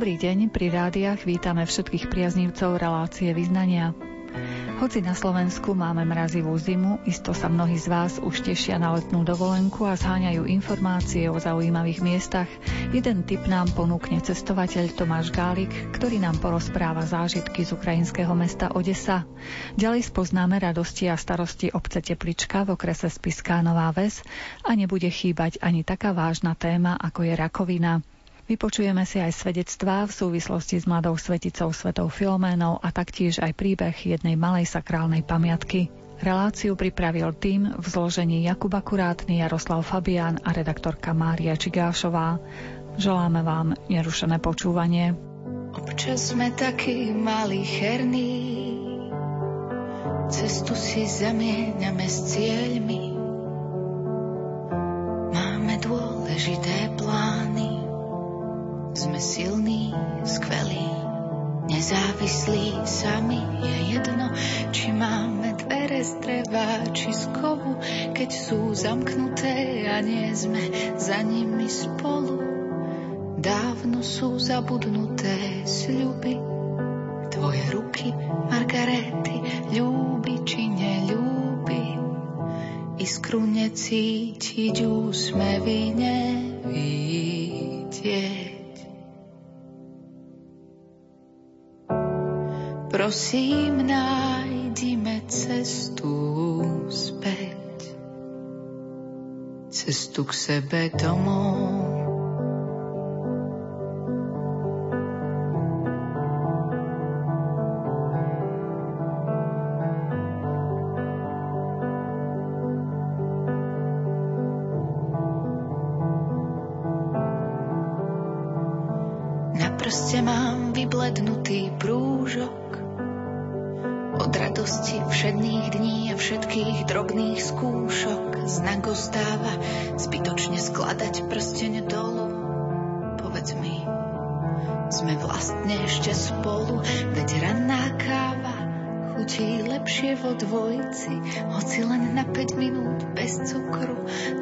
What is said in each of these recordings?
Dobrý deň, pri rádiách vítame všetkých priaznívcov relácie vyznania. Hoci na Slovensku máme mrazivú zimu, isto sa mnohí z vás už tešia na letnú dovolenku a zháňajú informácie o zaujímavých miestach. Jeden tip nám ponúkne cestovateľ Tomáš Gálik, ktorý nám porozpráva zážitky z ukrajinského mesta Odesa. Ďalej spoznáme radosti a starosti obce Teplička v okrese Spiská Nová Ves a nebude chýbať ani taká vážna téma, ako je rakovina. Vypočujeme si aj svedectvá v súvislosti s mladou sveticou Svetou Filoménou a taktiež aj príbeh jednej malej sakrálnej pamiatky. Reláciu pripravil tým v zložení Jakub Akurátny, Jaroslav Fabián a redaktorka Mária Čigášová. Želáme vám nerušené počúvanie. Občas sme takí malí herní, cestu si zamieňame s cieľmi. Silní, skvelí, nezávislí sami. Je jedno, či máme dvere z dreva, či z kovu, keď sú zamknuté a nie sme za nimi spolu. Dávno sú zabudnuté sľuby, tvoje ruky, Margarety, ľúbi či neľúbi. Iskru necítiť, úsmevy nevidieť. Prosím, nájdime cestu späť, cestu k sebe domov.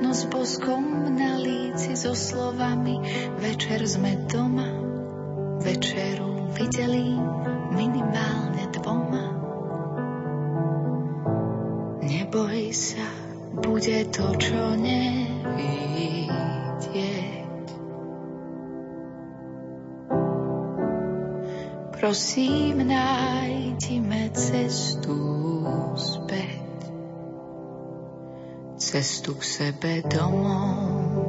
No s boskom na líci so slovami večer sme doma, večeru videli minimálne dvoma. Neboj sa, bude to, čo nevidieť. Prosím, nájdime cestu späť, cestu k sebe domov,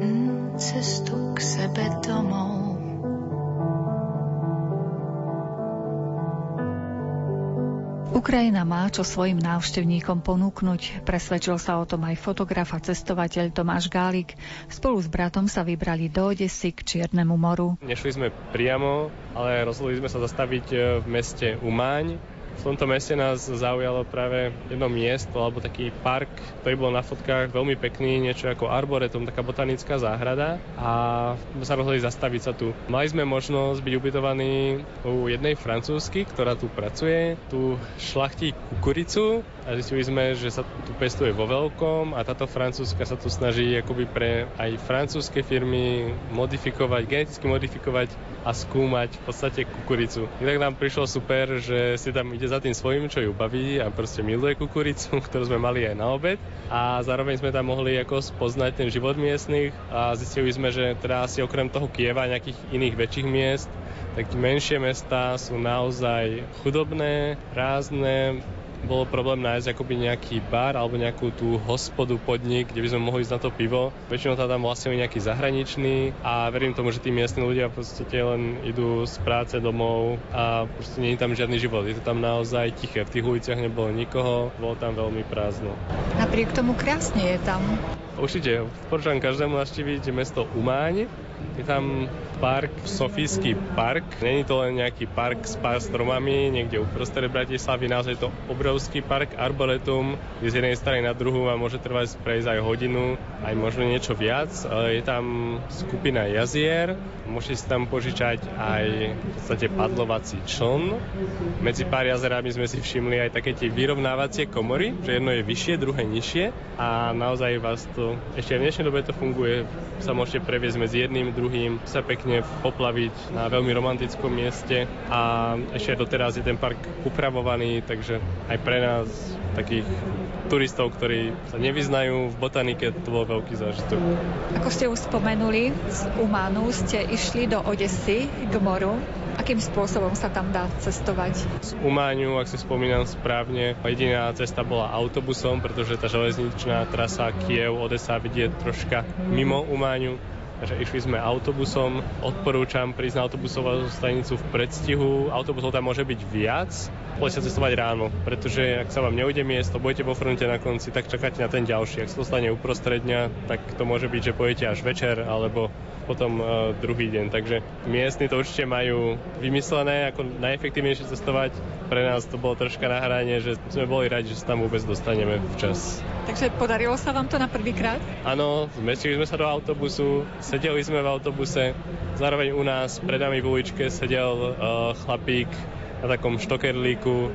mm, cestu k sebe domov. Ukrajina má čo svojim návštevníkom ponúknuť. Presvedčil sa o tom aj fotograf a cestovateľ Tomáš Gálik. Spolu s bratom sa vybrali do Odesy k Čiernemu moru. Nešli sme priamo, ale rozhodli sme sa zastaviť v meste Umáň, v tomto meste nás zaujalo práve jedno miesto alebo taký park, ktorý bol na fotkách veľmi pekný, niečo ako arboretum, taká botanická záhrada a sa rozhodli zastaviť sa tu. Mali sme možnosť byť ubytovaní u jednej francúzsky, ktorá tu pracuje, tu šlachtí kukuricu a zistili sme, že sa tu pestuje vo veľkom a táto francúzska sa tu snaží akoby pre aj francúzske firmy modifikovať, geneticky modifikovať a skúmať v podstate kukuricu. I tak nám prišlo super, že si tam ide za tým svojím, čo ju baví a proste miluje kukuricu, ktorú sme mali aj na obed a zároveň sme tam mohli ako spoznať ten život miestnych a zistili sme, že teda asi okrem toho Kieva a nejakých iných väčších miest, tak menšie mesta sú naozaj chudobné, prázdne, bolo problém nájsť akoby nejaký bar alebo nejakú tú hospodu, podnik, kde by sme mohli ísť na to pivo. Väčšinou tam vlastne nejaký zahraničný a verím tomu, že tí miestni ľudia v podstate len idú z práce domov a proste nie je tam žiadny život. Je to tam naozaj tiché. V tých uliciach nebolo nikoho, bolo tam veľmi prázdno. Napriek tomu krásne je tam. Určite, odporúčam každému navštíviť mesto Umáň. Je tam park, Sofijský park. Není to len nejaký park s pár stromami niekde uprostred Bratislavy, naozaj je to obrovský park Arboretum, kde z jednej strany na druhú vám môže trvať prejsť aj hodinu, aj možno niečo viac. Je tam skupina jazier, môžete si tam požičať aj v podstate padlovací čln. Medzi pár jazerami sme si všimli aj také tie vyrovnávacie komory, že jedno je vyššie, druhé nižšie a naozaj vás to, ešte v dnešnej dobe to funguje, sa môžete previesť medzi jedným, druhým, sa pekne poplaviť na veľmi romantickom mieste a ešte doteraz je ten park upravovaný, takže aj pre nás takých turistov, ktorí sa nevyznajú v botanike, to bol veľký zážitok. Ako ste už spomenuli, z Umánu ste išli do Odesy k moru. Akým spôsobom sa tam dá cestovať? Z Umáňu, ak si spomínam správne, jediná cesta bola autobusom, pretože tá železničná trasa Kiev-Odesa vidie troška mimo Umáňu Takže išli sme autobusom. Odporúčam prísť na autobusovú stanicu v predstihu. Autobusov tam môže byť viac. Poďte cestovať ráno, pretože ak sa vám neujde miesto, budete vo fronte na konci, tak čakáte na ten ďalší. Ak sa to stane uprostred dňa, tak to môže byť, že pojete až večer alebo potom uh, druhý deň. Takže miestni to určite majú vymyslené, ako najefektívnejšie cestovať. Pre nás to bolo troška na hranie, že sme boli radi, že sa tam vôbec dostaneme včas. Takže podarilo sa vám to na prvýkrát? Áno, zmestili sme sa do autobusu, sedeli sme v autobuse, zároveň u nás pred nami v uličke sedel uh, chlapík na takom štokerlíku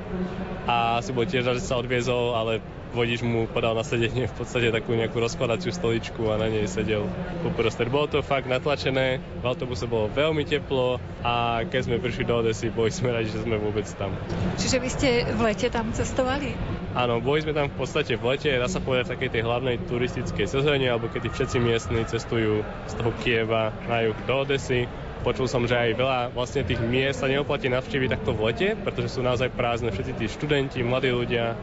a si bol tiež, že sa odviezol, ale vodič mu podal na sedenie v podstate takú nejakú rozkladaciu stoličku a na nej sedel uprostred. Bolo to fakt natlačené, v autobuse bolo veľmi teplo a keď sme prišli do Odesy, boli sme radi, že sme vôbec tam. Čiže vy ste v lete tam cestovali? Áno, boli sme tam v podstate v lete, dá sa povedať v takej tej hlavnej turistickej sezóne, alebo kedy všetci miestni cestujú z toho Kieva na juh do Odesy. Počul som, že aj veľa vlastne tých miest sa neoplatí navštíviť takto v lete, pretože sú naozaj prázdne všetci tí študenti, mladí ľudia,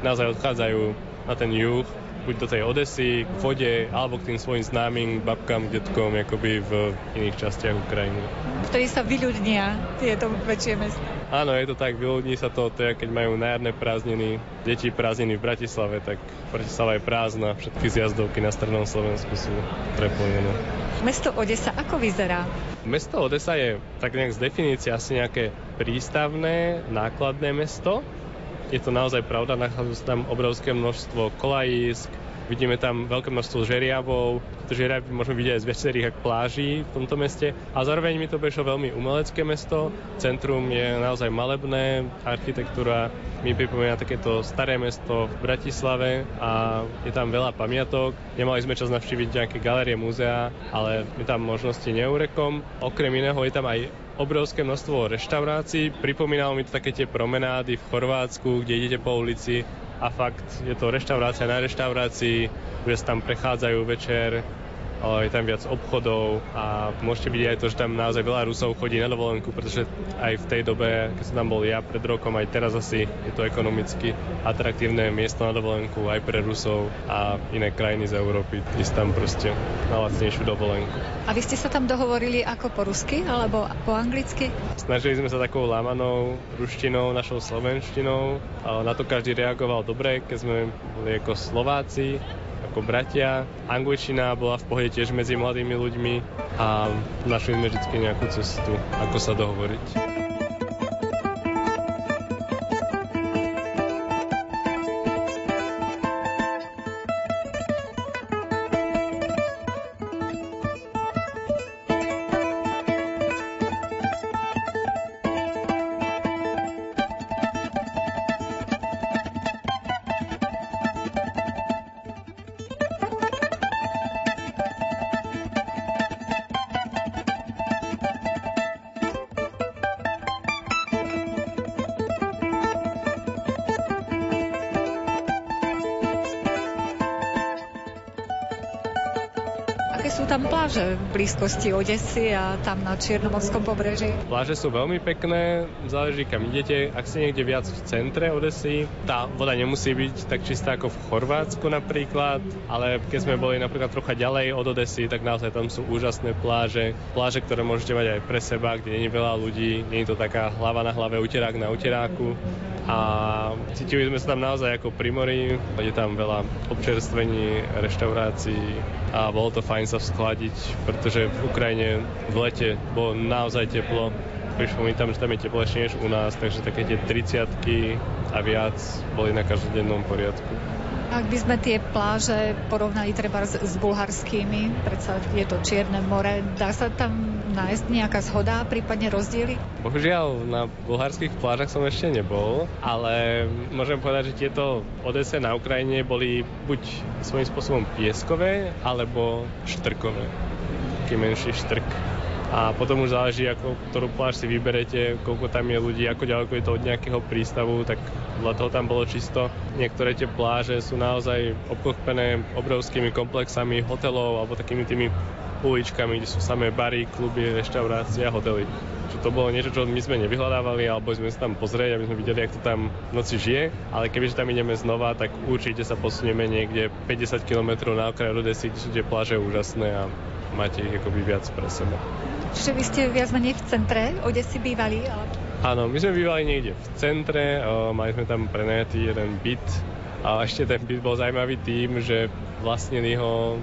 naozaj odchádzajú na ten juh, buď do tej Odesy, k vode, alebo k tým svojim známym babkám, detkom, akoby v iných častiach Ukrajiny. Vtedy sa vyľudnia tieto väčšie mesta. Áno, je to tak, vyľudní sa to, to je, keď majú najárne prázdniny, deti prázdniny v Bratislave, tak Bratislava je prázdna, všetky zjazdovky na strednom Slovensku sú preplnené. Mesto Odesa ako vyzerá? Mesto Odesa je tak nejak z definície asi nejaké prístavné, nákladné mesto, je to naozaj pravda, nachádza sa tam obrovské množstvo kolajísk, vidíme tam veľké množstvo žeriavov, žeriavy môžeme vidieť aj z viacerých pláží v tomto meste a zároveň mi to prišlo veľmi umelecké mesto, centrum je naozaj malebné, architektúra mi pripomína takéto staré mesto v Bratislave a je tam veľa pamiatok. Nemali sme čas navštíviť nejaké galerie, múzea, ale je tam možnosti neurekom. Okrem iného je tam aj obrovské množstvo reštaurácií. Pripomínalo mi to také tie promenády v Chorvátsku, kde idete po ulici a fakt je to reštaurácia na reštaurácii, kde sa tam prechádzajú večer je tam viac obchodov a môžete vidieť aj to, že tam naozaj veľa Rusov chodí na dovolenku, pretože aj v tej dobe, keď som tam bol ja pred rokom, aj teraz asi je to ekonomicky atraktívne miesto na dovolenku aj pre Rusov a iné krajiny z Európy ísť tam proste na lacnejšiu dovolenku. A vy ste sa tam dohovorili ako po rusky alebo po anglicky? Snažili sme sa takou lámanou ruštinou, našou slovenštinou. Na to každý reagoval dobre, keď sme boli ako Slováci ako bratia. Angličtina bola v pohode tiež medzi mladými ľuďmi a našli sme vždy nejakú cestu, ako sa dohovoriť. Blízkosti Odesy a tam na Čiernomorskom pobreží? Pláže sú veľmi pekné, záleží kam idete. Ak ste niekde viac v centre Odesy, tá voda nemusí byť tak čistá ako v Chorvátsku napríklad, ale keď sme boli napríklad trocha ďalej od Odesy, tak naozaj tam sú úžasné pláže. Pláže, ktoré môžete mať aj pre seba, kde nie je veľa ľudí, nie je to taká hlava na hlave, uterák na uteráku. a cítili sme sa tam naozaj ako pri mori, je tam veľa občerstvení, reštaurácií a bolo to fajn sa vzkladiť, pretože v Ukrajine v lete bolo naozaj teplo, prišlo mi tam, že tam je teplejšie než u nás, takže také tie 30 a viac boli na každodennom poriadku. Ak by sme tie pláže porovnali treba s, s bulharskými, predsa je to Čierne more, dá sa tam nájsť nejaká zhoda, prípadne rozdiely? Bohužiaľ, na bulharských plážach som ešte nebol, ale môžem povedať, že tieto Odese na Ukrajine boli buď svojím spôsobom pieskové, alebo štrkové. Taký menší štrk a potom už záleží, ako, ktorú pláž si vyberete, koľko tam je ľudí, ako ďaleko je to od nejakého prístavu, tak podľa toho tam bolo čisto. Niektoré tie pláže sú naozaj obklopené obrovskými komplexami hotelov alebo takými tými uličkami, kde sú samé bary, kluby, reštaurácie a hotely. Čo to bolo niečo, čo my sme nevyhľadávali, alebo sme sa tam pozrieť, aby sme videli, ako to tam v noci žije. Ale kebyže tam ideme znova, tak určite sa posunieme niekde 50 km na okraj Odesy, kde sú tie pláže úžasné a máte ich akoby viac pre seba. Čiže vy ste viac menej v centre Odesy bývali? Ale... Áno, my sme bývali niekde v centre, mali sme tam prenajatý jeden byt a ešte ten byt bol zaujímavý tým, že vlastnili ho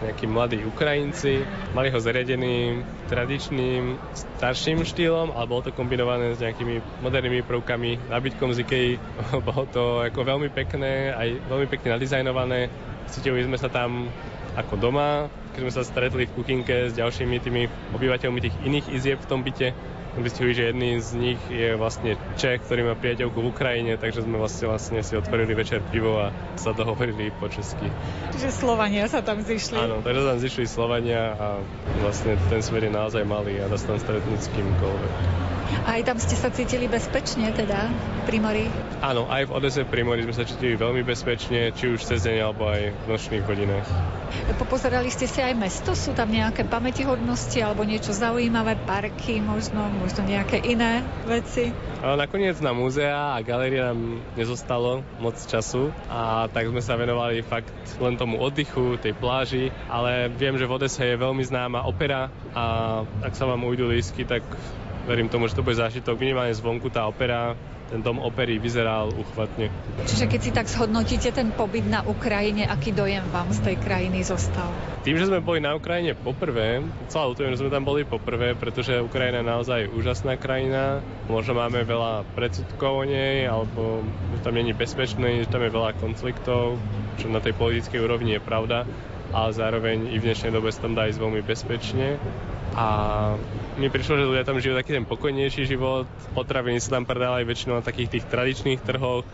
nejakí mladí Ukrajinci, mali ho zariadený tradičným starším štýlom, ale bolo to kombinované s nejakými modernými prvkami, nábytkom z Ikei. bolo to ako veľmi pekné, aj veľmi pekne nadizajnované. Cítili sme sa tam ako doma, keď sme sa stretli v kuchynke s ďalšími tými obyvateľmi tých iných izieb v tom byte, zistili, že jedný z nich je vlastne Čech, ktorý má priateľku v Ukrajine, takže sme vlastne, vlastne si otvorili večer pivo a sa dohovorili po česky. Čiže Slovania sa tam zišli. Áno, takže tam zišli Slovania a vlastne ten smer je naozaj malý a dá sa tam stretnúť s kýmkoľvek. A aj tam ste sa cítili bezpečne teda pri mori? Áno, aj v Odese pri mori sme sa cítili veľmi bezpečne, či už cez deň alebo aj v nočných hodinách. Popozerali ste si aj mesto? Sú tam nejaké pamätihodnosti alebo niečo zaujímavé, parky možno, možno nejaké iné veci? A nakoniec na múzea a galérie nám nezostalo moc času a tak sme sa venovali fakt len tomu oddychu, tej pláži, ale viem, že v Odese je veľmi známa opera a ak sa vám ujdu lísky, tak verím tomu, že to bude zážitok. Minimálne zvonku tá opera, ten dom opery vyzeral uchvatne. Čiže keď si tak zhodnotíte ten pobyt na Ukrajine, aký dojem vám z tej krajiny zostal? Tým, že sme boli na Ukrajine poprvé, celá ľutujem, že sme tam boli poprvé, pretože Ukrajina je naozaj úžasná krajina. Možno máme veľa predsudkov o nej, alebo že tam není bezpečné, že tam je veľa konfliktov, čo na tej politickej úrovni je pravda ale zároveň i v dnešnej dobe sa tam dá ísť veľmi bezpečne. A mi prišlo, že ľudia tam žijú taký ten pokojnejší život. Potraviny sa tam predávajú väčšinou na takých tých tradičných trhoch,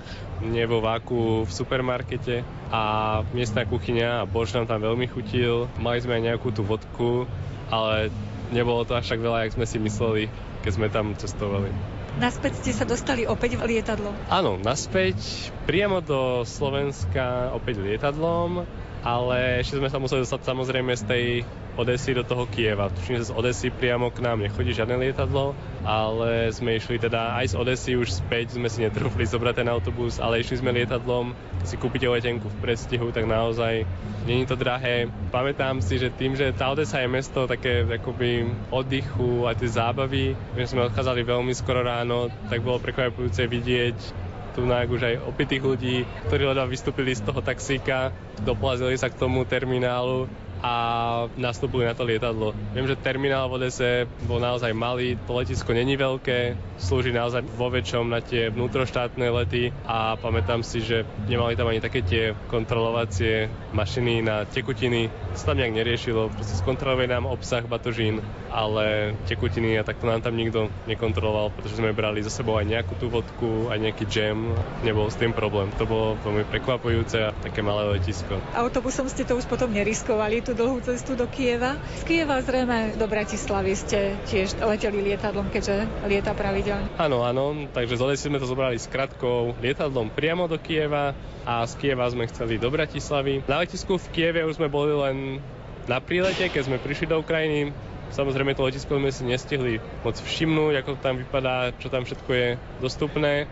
nie vo váku v supermarkete. A miestna kuchyňa a bož nám tam veľmi chutil. Mali sme aj nejakú tú vodku, ale nebolo to až tak veľa, jak sme si mysleli, keď sme tam cestovali. Naspäť ste sa dostali opäť lietadlom? Áno, naspäť priamo do Slovenska opäť lietadlom ale ešte sme sa museli dostať samozrejme z tej Odesy do toho Kieva. Tuším, že z Odesy priamo k nám nechodí žiadne lietadlo, ale sme išli teda aj z Odesy už späť, sme si netrúfli zobrať ten autobus, ale išli sme lietadlom, keď si kúpite letenku v predstihu, tak naozaj není to drahé. Pamätám si, že tým, že tá Odesa je mesto také akoby oddychu a tie zábavy, že sme odchádzali veľmi skoro ráno, tak bolo prekvapujúce vidieť tu už aj opitých ľudí, ktorí ledva vystúpili z toho taxíka, doplazili sa k tomu terminálu a nastúpili na to lietadlo. Viem, že terminál v Odese bol naozaj malý, to letisko není veľké, slúži naozaj vo väčšom na tie vnútroštátne lety a pamätám si, že nemali tam ani také tie kontrolovacie mašiny na tekutiny. To tam nejak neriešilo, proste skontrolovali nám obsah batožín, ale tekutiny a takto nám tam nikto nekontroloval, pretože sme brali za sebou aj nejakú tú vodku, aj nejaký džem, nebol s tým problém. To bolo veľmi prekvapujúce a také malé letisko. Autobusom ste to už potom neriskovali, tu dlhú cestu do Kieva. Z Kieva zrejme do Bratislavy ste tiež leteli lietadlom, keďže lieta pravidelne. Áno, áno, takže z Odesy sme to zobrali s krátkou lietadlom priamo do Kieva a z Kieva sme chceli do Bratislavy. Na letisku v Kieve už sme boli len na prílete, keď sme prišli do Ukrajiny. Samozrejme to letisko sme si nestihli moc všimnúť, ako tam vypadá, čo tam všetko je dostupné.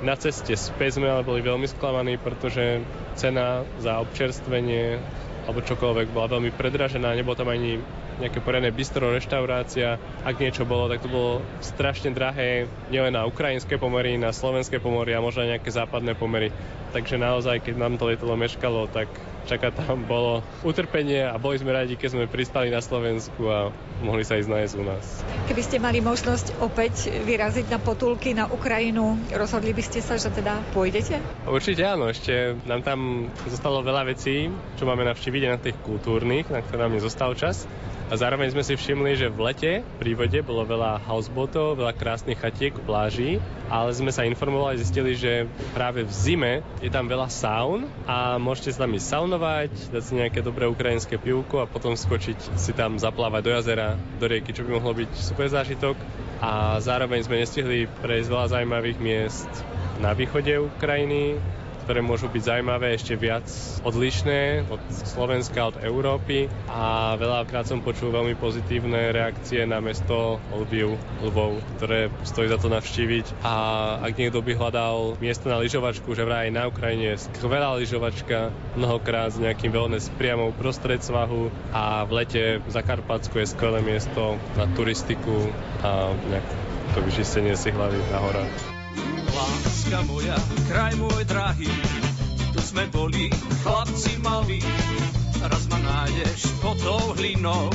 Na ceste späť sme ale boli veľmi sklamaní, pretože cena za občerstvenie alebo čokoľvek bola veľmi predražená, nebol tam ani nejaké poriadne bistro, reštaurácia. Ak niečo bolo, tak to bolo strašne drahé, nielen na ukrajinské pomery, na slovenské pomery a možno nejaké západné pomery. Takže naozaj, keď nám to lietadlo meškalo, tak čaká tam bolo utrpenie a boli sme radi, keď sme pristali na Slovensku a mohli sa ísť nájsť u nás. Keby ste mali možnosť opäť vyraziť na potulky na Ukrajinu, rozhodli by ste sa, že teda pôjdete? Určite áno, ešte nám tam zostalo veľa vecí, čo máme navštíviť na tých kultúrnych, na ktoré nám nezostal čas. A zároveň sme si všimli, že v lete pri vode bolo veľa houseboatov, veľa krásnych chatiek, pláží, ale sme sa informovali, zistili, že práve v zime je tam veľa saun a môžete sa tam ísť saunovať, dať si nejaké dobré ukrajinské pivko a potom skočiť si tam zaplávať do jazera, do rieky, čo by mohlo byť super zážitok. A zároveň sme nestihli prejsť veľa zaujímavých miest na východe Ukrajiny, ktoré môžu byť zaujímavé, ešte viac odlišné od Slovenska, od Európy a veľakrát som počul veľmi pozitívne reakcie na mesto Lviv, Lvov, ktoré stojí za to navštíviť a ak niekto by hľadal miesto na lyžovačku, že vraj na Ukrajine je skvelá lyžovačka, mnohokrát s nejakým wellness priamo prostred svahu a v lete v Zakarpatsku je skvelé miesto na turistiku a nejak to vyčistenie si hlavy na horách. Láska moja, kraj môj drahý, tu sme boli chlapci malí. Raz ma nájdeš pod tou hlinou,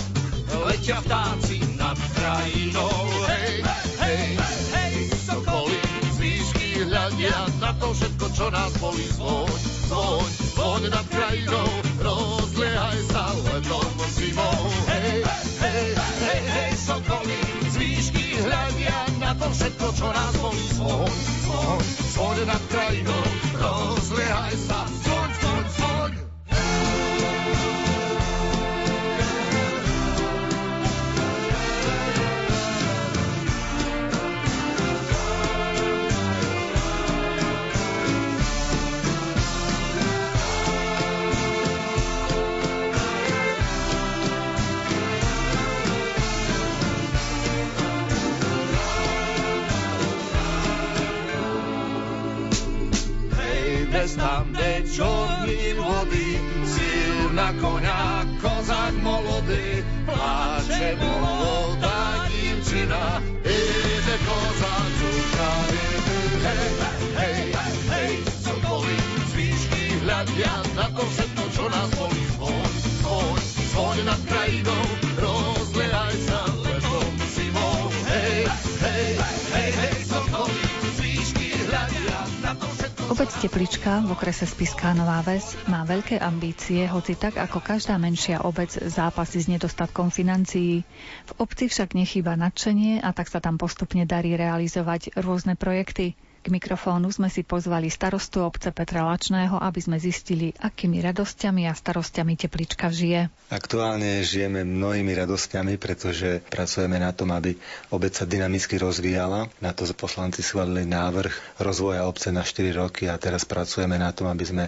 letia vtáci nad krajinou. Hej, hej, hej, sokoly, z výšky hľadia na to všetko, čo nás boli. Zvoň, zvoň, zvoň nad krajinou, rozliehaj sa letom zimou. Hej, hej, hej, hej, sokoly, z výšky hľadia na to všetko, čo nás boli. Zvoň, zvoň, zvoň nad krajinou, rozliehaj sa, Hej, tam, kde čorní vody, silná koňa, kozak molodý, pláče molodá divčina, ide kozak zúka, hej, hej, hej, sokoly, z výšky hľadia na to všetko, čo nás boli, zvoň, zvoň, zvoň nad krajinou, Obec Teplička v okrese Spiská Nová Ves má veľké ambície, hoci tak ako každá menšia obec zápasí s nedostatkom financií. V obci však nechýba nadšenie a tak sa tam postupne darí realizovať rôzne projekty. K mikrofónu sme si pozvali starostu obce Petra Lačného, aby sme zistili, akými radosťami a starostiami Teplička žije. Aktuálne žijeme mnohými radosťami, pretože pracujeme na tom, aby obec sa dynamicky rozvíjala. Na to poslanci schválili návrh rozvoja obce na 4 roky a teraz pracujeme na tom, aby sme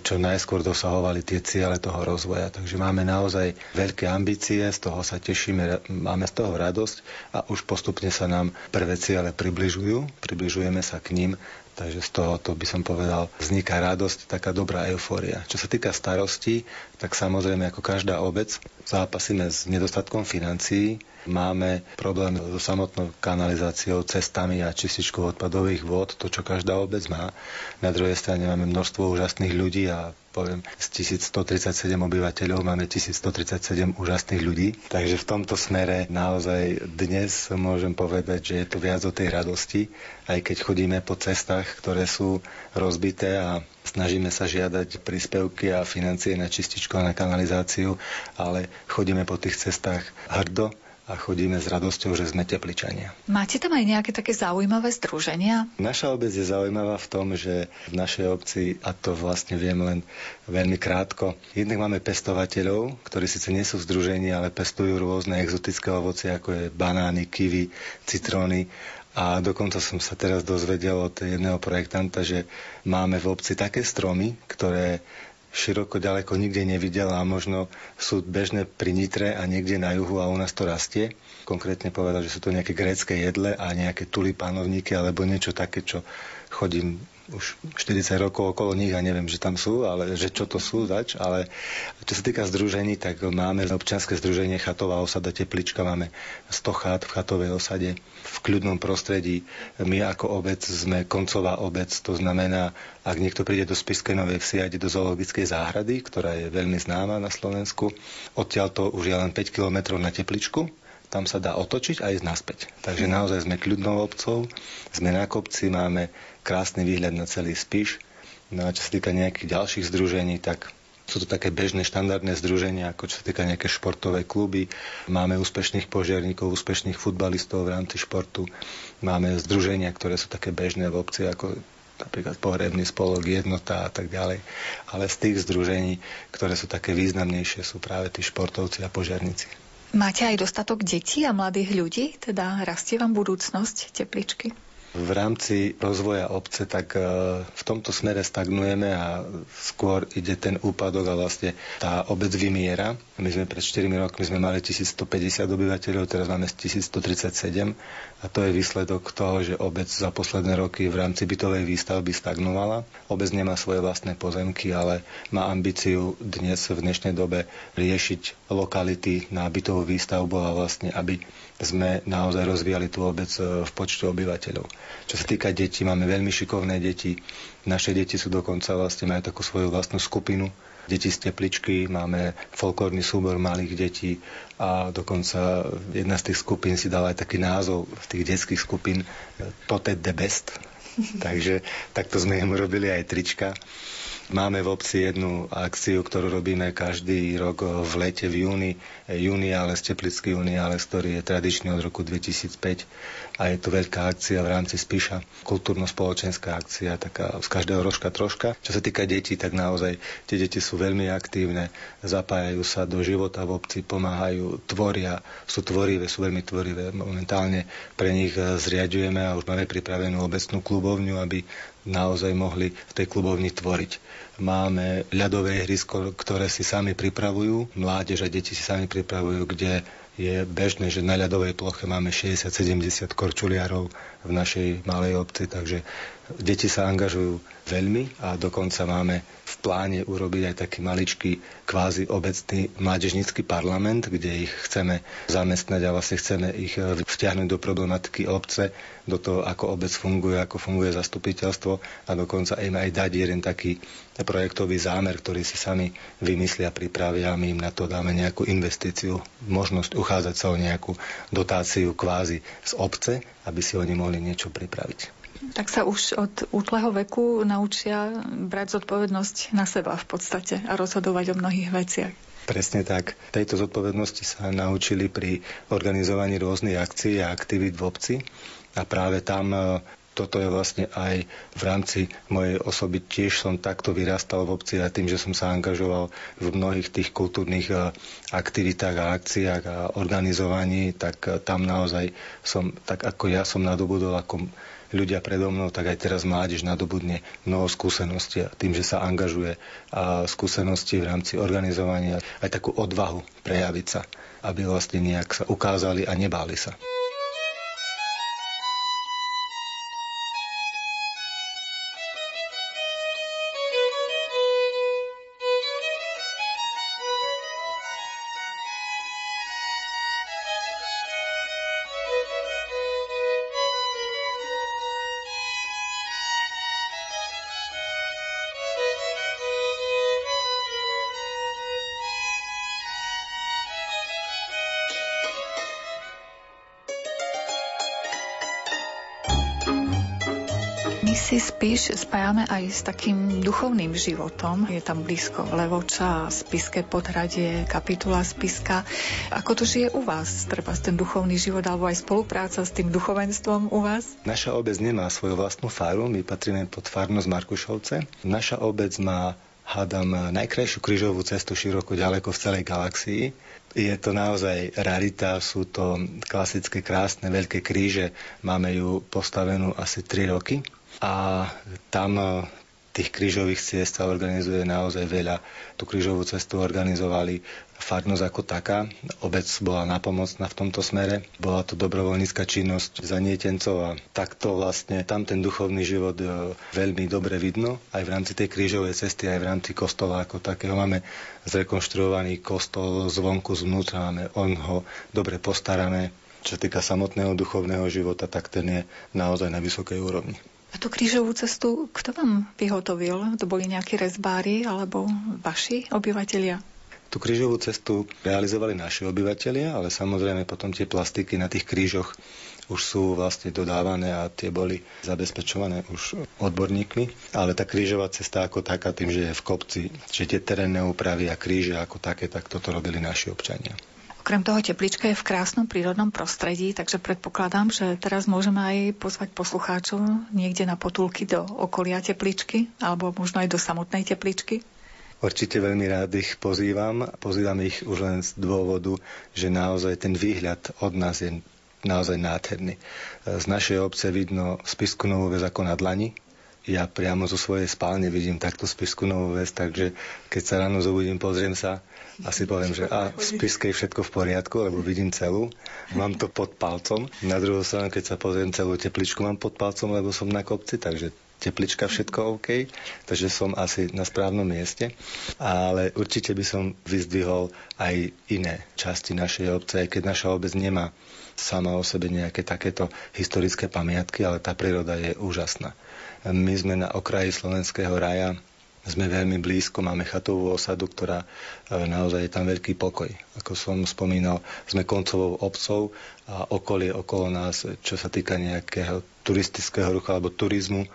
čo najskôr dosahovali tie ciele toho rozvoja. Takže máme naozaj veľké ambície, z toho sa tešíme, máme z toho radosť a už postupne sa nám prvé ciele približujú. Približujeme sa k ním, takže z toho to by som povedal, vzniká radosť, taká dobrá eufória. Čo sa týka starostí, tak samozrejme ako každá obec zápasíme s nedostatkom financií, máme problém so samotnou kanalizáciou, cestami a čističkou odpadových vôd, to čo každá obec má. Na druhej strane máme množstvo úžasných ľudí a poviem, z 1137 obyvateľov máme 1137 úžasných ľudí. Takže v tomto smere naozaj dnes môžem povedať, že je to viac o tej radosti, aj keď chodíme po cestách, ktoré sú rozbité a snažíme sa žiadať príspevky a financie na čističku a na kanalizáciu, ale chodíme po tých cestách hrdo, a chodíme s radosťou, že sme tepličania. Máte tam aj nejaké také zaujímavé združenia? Naša obec je zaujímavá v tom, že v našej obci, a to vlastne viem len veľmi krátko, jednak máme pestovateľov, ktorí síce nie sú v združení, ale pestujú rôzne exotické ovocie, ako je banány, kivy, citróny a dokonca som sa teraz dozvedel od jedného projektanta, že máme v obci také stromy, ktoré široko ďaleko nikde nevidel a možno sú bežné pri Nitre a niekde na juhu a u nás to rastie. Konkrétne povedal, že sú to nejaké grécké jedle a nejaké tulipánovníky alebo niečo také, čo chodím už 40 rokov okolo nich a neviem, že tam sú, ale že čo to sú zač, ale čo sa týka združení, tak máme občianske združenie Chatová osada Teplička, máme 100 chát v chatovej osade kľudnom prostredí. My ako obec sme koncová obec, to znamená, ak niekto príde do Spiskej Novej Vsi a ide do zoologickej záhrady, ktorá je veľmi známa na Slovensku, odtiaľ to už je len 5 km na Tepličku, tam sa dá otočiť a ísť naspäť. Takže naozaj sme kľudnou obcov, sme na kopci, máme krásny výhľad na celý Spiš. No a čo sa týka nejakých ďalších združení, tak sú to také bežné štandardné združenia, ako čo sa týka nejaké športové kluby. Máme úspešných požiarníkov, úspešných futbalistov v rámci športu. Máme združenia, ktoré sú také bežné v obci, ako napríklad pohrebný spolok, jednota a tak ďalej. Ale z tých združení, ktoré sú také významnejšie, sú práve tí športovci a požiarníci. Máte aj dostatok detí a mladých ľudí? Teda rastie vám budúcnosť tepličky? V rámci rozvoja obce, tak e, v tomto smere stagnujeme a skôr ide ten úpadok a vlastne tá obec vymiera. My sme pred 4 rokmi sme mali 1150 obyvateľov, teraz máme 1137 a to je výsledok toho, že obec za posledné roky v rámci bytovej výstavby stagnovala. Obec nemá svoje vlastné pozemky, ale má ambíciu dnes v dnešnej dobe riešiť lokality na bytovú výstavbu a vlastne, aby sme naozaj rozvíjali tú obec e, v počte obyvateľov. Čo sa týka detí, máme veľmi šikovné deti. Naše deti sú dokonca vlastne majú takú svoju vlastnú skupinu. Deti z tepličky, máme folklórny súbor malých detí a dokonca jedna z tých skupín si dala aj taký názov tých detských skupín Tote the Best. Takže takto sme im robili aj trička. Máme v obci jednu akciu, ktorú robíme každý rok v lete, v júni. Júni, ale Teplický ale ktorý je tradičný od roku 2005 a je to veľká akcia v rámci Spiša, kultúrno-spoločenská akcia, taká z každého rožka troška. Čo sa týka detí, tak naozaj tie deti sú veľmi aktívne, zapájajú sa do života v obci, pomáhajú, tvoria, sú tvorivé, sú veľmi tvorivé. Momentálne pre nich zriadujeme a už máme pripravenú obecnú klubovňu, aby naozaj mohli v tej klubovni tvoriť. Máme ľadové ihrisko, ktoré si sami pripravujú, mládež a deti si sami pripravujú, kde je bežné, že na ľadovej ploche máme 60-70 korčuliarov v našej malej obci, takže deti sa angažujú veľmi a dokonca máme v pláne urobiť aj taký maličký kvázi obecný mládežnícky parlament, kde ich chceme zamestnať a vlastne chceme ich eh, vtiahnuť do problematiky obce, do toho, ako obec funguje, ako funguje zastupiteľstvo a dokonca im aj dať jeden taký projektový zámer, ktorý si sami vymyslia, pripravia a my im na to dáme nejakú investíciu, možnosť uchádzať sa o nejakú dotáciu kvázi z obce, aby si oni mohli niečo pripraviť. Tak sa už od útleho veku naučia brať zodpovednosť na seba v podstate a rozhodovať o mnohých veciach. Presne tak. Tejto zodpovednosti sa naučili pri organizovaní rôznych akcií a aktivít v obci a práve tam e, toto je vlastne aj v rámci mojej osoby. Tiež som takto vyrastal v obci a tým, že som sa angažoval v mnohých tých kultúrnych e, aktivitách a akciách a organizovaní, tak e, tam naozaj som, tak ako ja som nadobudol ako ľudia predo mnou, tak aj teraz mládež nadobudne mnoho skúseností a tým, že sa angažuje a skúsenosti v rámci organizovania, aj takú odvahu prejaviť sa, aby vlastne nejak sa ukázali a nebáli sa. Si spíš spájame aj s takým duchovným životom. Je tam blízko Levoča, Spiske podhradie, kapitula Spiska. Ako to žije u vás? Treba ten duchovný život alebo aj spolupráca s tým duchovenstvom u vás? Naša obec nemá svoju vlastnú faru, my patríme pod farnosť Markušovce. Naša obec má hádam najkrajšiu krížovú cestu široko ďaleko v celej galaxii. Je to naozaj rarita, sú to klasické krásne veľké kríže, máme ju postavenú asi 3 roky a tam e, Tých krížových ciest sa organizuje naozaj veľa. Tú krížovú cestu organizovali farnosť ako taká. Obec bola napomocná v tomto smere. Bola to dobrovoľnícka činnosť zanietencov a takto vlastne tam ten duchovný život e, veľmi dobre vidno. Aj v rámci tej krížovej cesty, aj v rámci kostola ako takého máme zrekonštruovaný kostol zvonku, zvnútra máme on ho dobre postarané. Čo týka samotného duchovného života, tak ten je naozaj na vysokej úrovni. A tú krížovú cestu kto vám vyhotovil? To boli nejakí rezbári alebo vaši obyvatelia? Tú krížovú cestu realizovali naši obyvateľia, ale samozrejme potom tie plastiky na tých krížoch už sú vlastne dodávané a tie boli zabezpečované už odborníkmi. Ale tá krížová cesta ako taká, tým, že je v kopci, že tie terénne úpravy a kríže ako také, tak toto robili naši občania. Okrem toho teplička je v krásnom prírodnom prostredí, takže predpokladám, že teraz môžeme aj pozvať poslucháčov niekde na potulky do okolia tepličky alebo možno aj do samotnej tepličky. Určite veľmi rád ich pozývam. Pozývam ich už len z dôvodu, že naozaj ten výhľad od nás je naozaj nádherný. Z našej obce vidno spisku Novú väz ako na dlani, ja priamo zo svojej spálne vidím takto spisku novú vec, takže keď sa ráno zobudím, pozriem sa a si poviem, že a v spiske je všetko v poriadku, lebo vidím celú, mám to pod palcom. Na druhú stranu, keď sa pozriem celú tepličku, mám pod palcom, lebo som na kopci, takže teplička, všetko OK, takže som asi na správnom mieste. Ale určite by som vyzdvihol aj iné časti našej obce, aj keď naša obec nemá sama o sebe nejaké takéto historické pamiatky, ale tá príroda je úžasná. My sme na okraji Slovenského raja, sme veľmi blízko, máme chatovú osadu, ktorá e, naozaj je tam veľký pokoj. Ako som spomínal, sme koncovou obcov a okolie okolo nás, čo sa týka nejakého turistického ruchu alebo turizmu,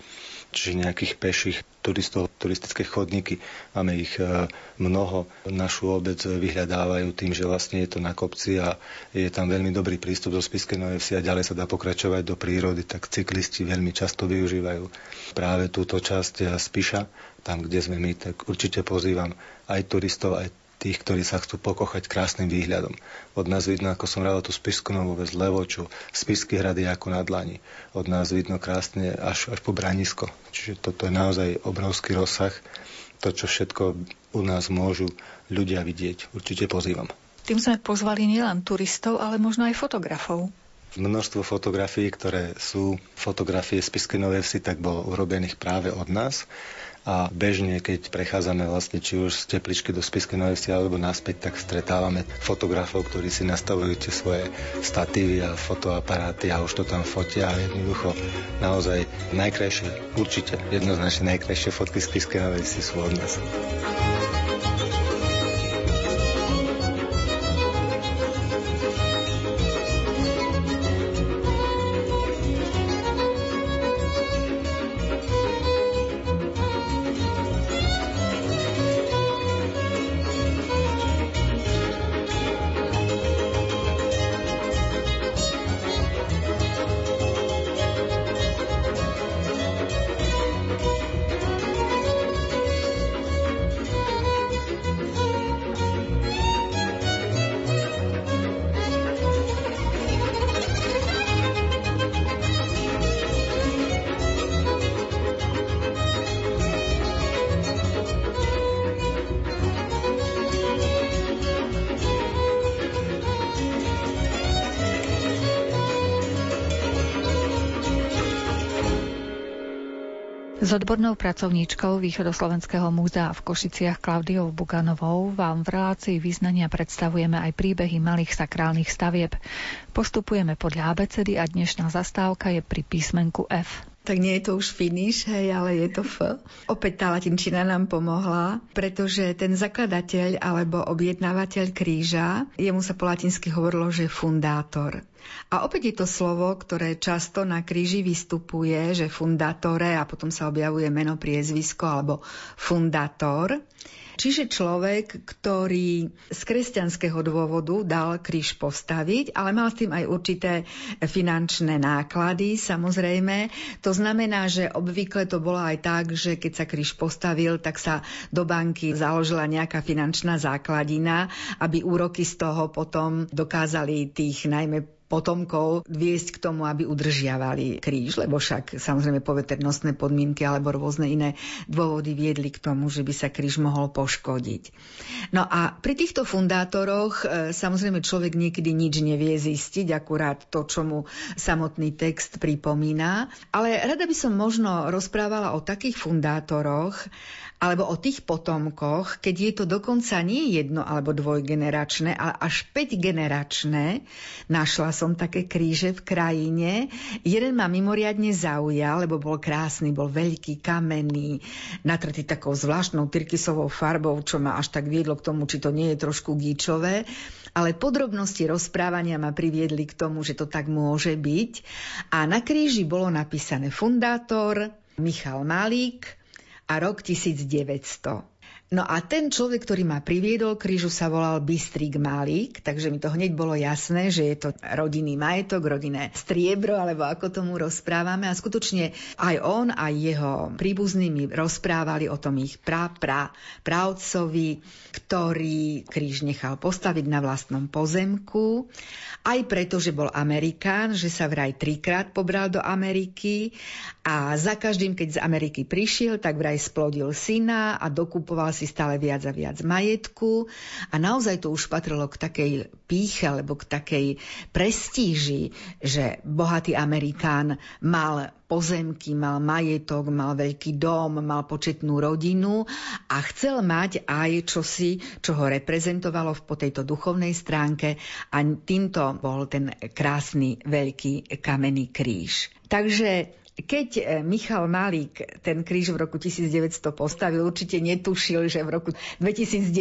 čiže nejakých peších turistov, turistické chodníky. Máme ich e, mnoho. Našu obec vyhľadávajú tým, že vlastne je to na kopci a je tam veľmi dobrý prístup do Spiskej Novej Vsi a ďalej sa dá pokračovať do prírody, tak cyklisti veľmi často využívajú práve túto časť Spiša, tam, kde sme my, tak určite pozývam aj turistov, aj tých, ktorí sa chcú pokochať krásnym výhľadom. Od nás vidno, ako som rával tú Spišskú Novú Ves, Levoču, Spisky hrady ako na dlani. Od nás vidno krásne až, až po Branisko. Čiže toto je naozaj obrovský rozsah. To, čo všetko u nás môžu ľudia vidieť, určite pozývam. Tým sme pozvali nielen turistov, ale možno aj fotografov. Množstvo fotografií, ktoré sú fotografie Spisky Novej Vsi, tak bolo urobených práve od nás a bežne, keď prechádzame vlastne či už z tepličky do Spiskej Novej Vsi alebo naspäť, tak stretávame fotografov, ktorí si nastavujú tie svoje statívy a fotoaparáty a už to tam fotia a jednoducho naozaj najkrajšie, určite jednoznačne najkrajšie fotky z Spiskej Novej Vsi sú od nás. Odbornou pracovníčkou Východoslovenského múzea v Košiciach Klaudiou Buganovou vám v relácii význania predstavujeme aj príbehy malých sakrálnych stavieb. Postupujeme podľa abecedy a dnešná zastávka je pri písmenku F. Tak nie je to už finish, hej, ale je to F. Opäť tá latinčina nám pomohla, pretože ten zakladateľ alebo objednávateľ kríža, jemu sa po latinsky hovorilo, že fundátor. A opäť je to slovo, ktoré často na kríži vystupuje, že fundatore a potom sa objavuje meno priezvisko alebo fundátor. Čiže človek, ktorý z kresťanského dôvodu dal kríž postaviť, ale mal s tým aj určité finančné náklady, samozrejme. To znamená, že obvykle to bolo aj tak, že keď sa kríž postavil, tak sa do banky založila nejaká finančná základina, aby úroky z toho potom dokázali tých najmä potomkov viesť k tomu, aby udržiavali kríž, lebo však samozrejme poveternostné podmienky alebo rôzne iné dôvody viedli k tomu, že by sa kríž mohol poškodiť. No a pri týchto fundátoroch e, samozrejme človek niekedy nič nevie zistiť, akurát to, čo mu samotný text pripomína, ale rada by som možno rozprávala o takých fundátoroch, alebo o tých potomkoch, keď je to dokonca nie jedno alebo dvojgeneračné, ale až 5 generačné. Našla som také kríže v krajine. Jeden ma mimoriadne zaujal, lebo bol krásny, bol veľký, kamenný, natrtý takou zvláštnou tyrkysovou farbou, čo ma až tak viedlo k tomu, či to nie je trošku gíčové. Ale podrobnosti rozprávania ma priviedli k tomu, že to tak môže byť. A na kríži bolo napísané fundátor Michal Malík, a rok 1900. No a ten človek, ktorý ma priviedol krížu, sa volal Bystrik Malík, takže mi to hneď bolo jasné, že je to rodinný majetok, rodinné striebro, alebo ako tomu rozprávame. A skutočne aj on, aj jeho príbuzní mi rozprávali o tom ich pra, pra, pravcovi, ktorý kríž nechal postaviť na vlastnom pozemku. Aj preto, že bol Amerikán, že sa vraj trikrát pobral do Ameriky a za každým, keď z Ameriky prišiel, tak vraj splodil syna a dokupoval si stále viac a viac majetku a naozaj to už patrilo k takej píche alebo k takej prestíži, že bohatý Amerikán mal pozemky, mal majetok, mal veľký dom, mal početnú rodinu a chcel mať aj čosi, čo ho reprezentovalo po tejto duchovnej stránke a týmto bol ten krásny veľký kamenný kríž. Takže keď e, Michal Malík ten kríž v roku 1900 postavil, určite netušil, že v roku 2010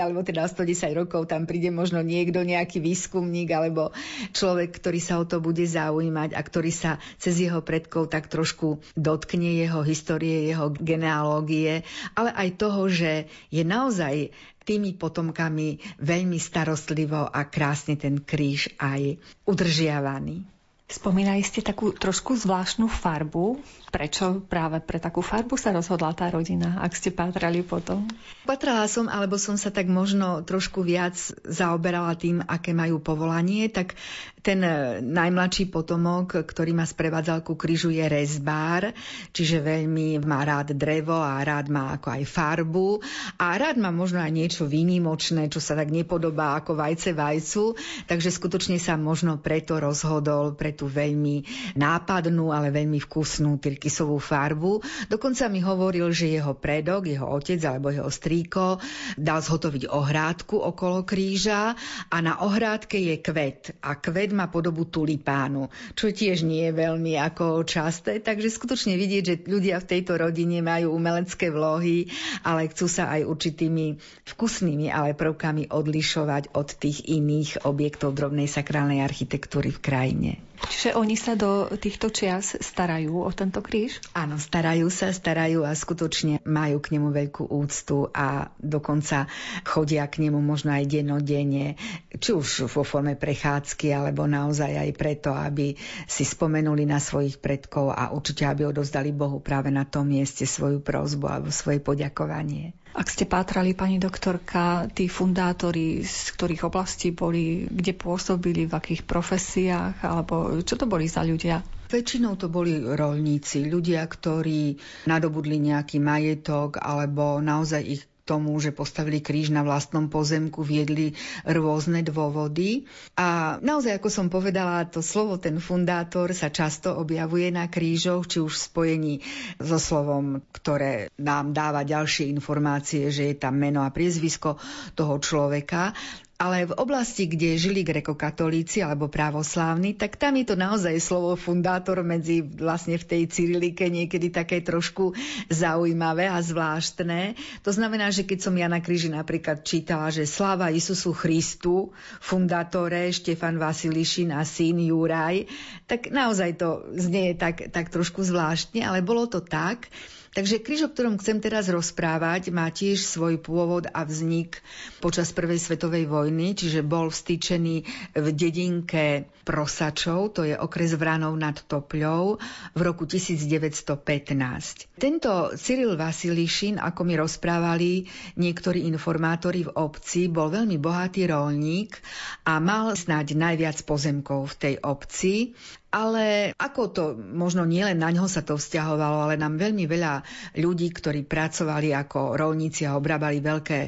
alebo teda 110 rokov tam príde možno niekto, nejaký výskumník alebo človek, ktorý sa o to bude zaujímať a ktorý sa cez jeho predkov tak trošku dotkne jeho histórie, jeho genealógie, ale aj toho, že je naozaj tými potomkami veľmi starostlivo a krásne ten kríž aj udržiavaný. Spomínali ste takú trošku zvláštnu farbu. Prečo práve pre takú farbu sa rozhodla tá rodina, ak ste pátrali potom? Patrala som, alebo som sa tak možno trošku viac zaoberala tým, aké majú povolanie, tak ten e, najmladší potomok, ktorý ma sprevádzal ku krížu, je rezbár, čiže veľmi má rád drevo a rád má ako aj farbu a rád má možno aj niečo výnimočné, čo sa tak nepodobá ako vajce vajcu, takže skutočne sa možno preto rozhodol pre tú veľmi nápadnú, ale veľmi vkusnú tyrkysovú farbu. Dokonca mi hovoril, že jeho predok, jeho otec alebo jeho strýko dal zhotoviť ohrádku okolo kríža a na ohrádke je kvet a kvet má podobu tulipánu, čo tiež nie je veľmi ako časté, takže skutočne vidieť, že ľudia v tejto rodine majú umelecké vlohy, ale chcú sa aj určitými vkusnými ale prvkami odlišovať od tých iných objektov drobnej sakrálnej architektúry v krajine. Čiže oni sa do týchto čias starajú o tento kríž? Áno, starajú sa, starajú a skutočne majú k nemu veľkú úctu a dokonca chodia k nemu možno aj denodene, či už vo forme prechádzky, alebo naozaj aj preto, aby si spomenuli na svojich predkov a určite, aby odozdali Bohu práve na tom mieste svoju prozbu alebo svoje poďakovanie. Ak ste pátrali, pani doktorka, tí fundátori, z ktorých oblastí boli, kde pôsobili, v akých profesiách, alebo čo to boli za ľudia? Väčšinou to boli rolníci, ľudia, ktorí nadobudli nejaký majetok alebo naozaj ich tomu, že postavili kríž na vlastnom pozemku, viedli rôzne dôvody. A naozaj, ako som povedala, to slovo, ten fundátor sa často objavuje na krížoch, či už v spojení so slovom, ktoré nám dáva ďalšie informácie, že je tam meno a priezvisko toho človeka ale v oblasti, kde žili grekokatolíci alebo právoslávni, tak tam je to naozaj slovo fundátor medzi vlastne v tej cyrilike niekedy také trošku zaujímavé a zvláštne. To znamená, že keď som ja na kríži napríklad čítala, že sláva Isusu Christu, fundátore Štefan Vasilišin a syn Juraj, tak naozaj to znie tak, tak trošku zvláštne, ale bolo to tak, Takže kríž, o ktorom chcem teraz rozprávať, má tiež svoj pôvod a vznik počas Prvej svetovej vojny, čiže bol vstýčený v dedinke Prosačov, to je okres Vranov nad Topľou, v roku 1915. Tento Cyril Vasilišin, ako mi rozprávali niektorí informátori v obci, bol veľmi bohatý rolník a mal snáď najviac pozemkov v tej obci ale ako to, možno nielen na ňo sa to vzťahovalo, ale nám veľmi veľa ľudí, ktorí pracovali ako rolníci a obrábali veľké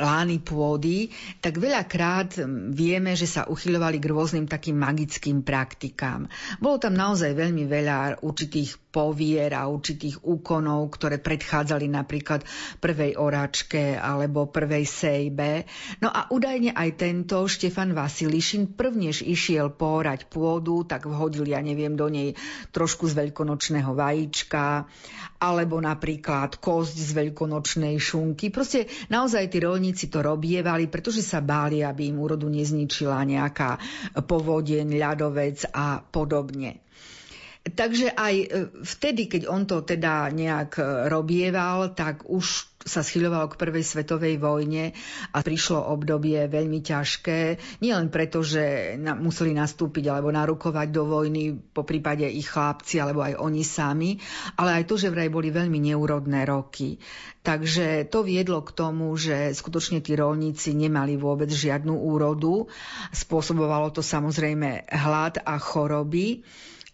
lány pôdy, tak veľakrát vieme, že sa uchyľovali k rôznym takým magickým praktikám. Bolo tam naozaj veľmi veľa určitých povier a určitých úkonov, ktoré predchádzali napríklad prvej oračke alebo prvej sejbe. No a údajne aj tento Štefan Vasilišin prvnež išiel pórať pôdu, tak vhodil, ja neviem, do nej trošku z veľkonočného vajíčka alebo napríklad kosť z veľkonočnej šunky. Proste naozaj tí rolníci to robievali, pretože sa báli, aby im úrodu nezničila nejaká povodeň, ľadovec a podobne. Takže aj e, vtedy, keď on to teda nejak e, robieval, tak už sa schyľoval k prvej svetovej vojne a prišlo obdobie veľmi ťažké. Nielen preto, že museli nastúpiť alebo narukovať do vojny, po prípade ich chlapci alebo aj oni sami, ale aj to, že vraj boli veľmi neúrodné roky. Takže to viedlo k tomu, že skutočne tí rolníci nemali vôbec žiadnu úrodu. Spôsobovalo to samozrejme hlad a choroby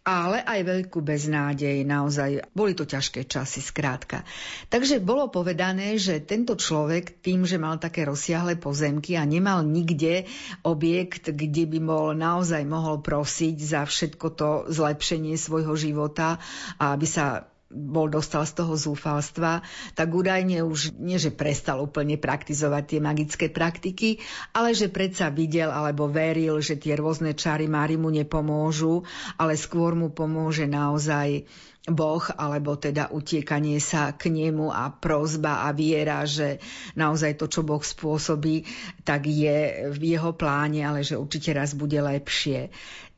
ale aj veľkú beznádej, naozaj boli to ťažké časy, skrátka. Takže bolo povedané, že tento človek tým, že mal také rozsiahle pozemky a nemal nikde objekt, kde by bol naozaj mohol prosiť za všetko to zlepšenie svojho života a aby sa bol dostal z toho zúfalstva, tak údajne už nie, že prestal úplne praktizovať tie magické praktiky, ale že predsa videl alebo veril, že tie rôzne čary Mári mu nepomôžu, ale skôr mu pomôže naozaj Boh, alebo teda utiekanie sa k nemu a prozba a viera, že naozaj to, čo Boh spôsobí, tak je v jeho pláne, ale že určite raz bude lepšie.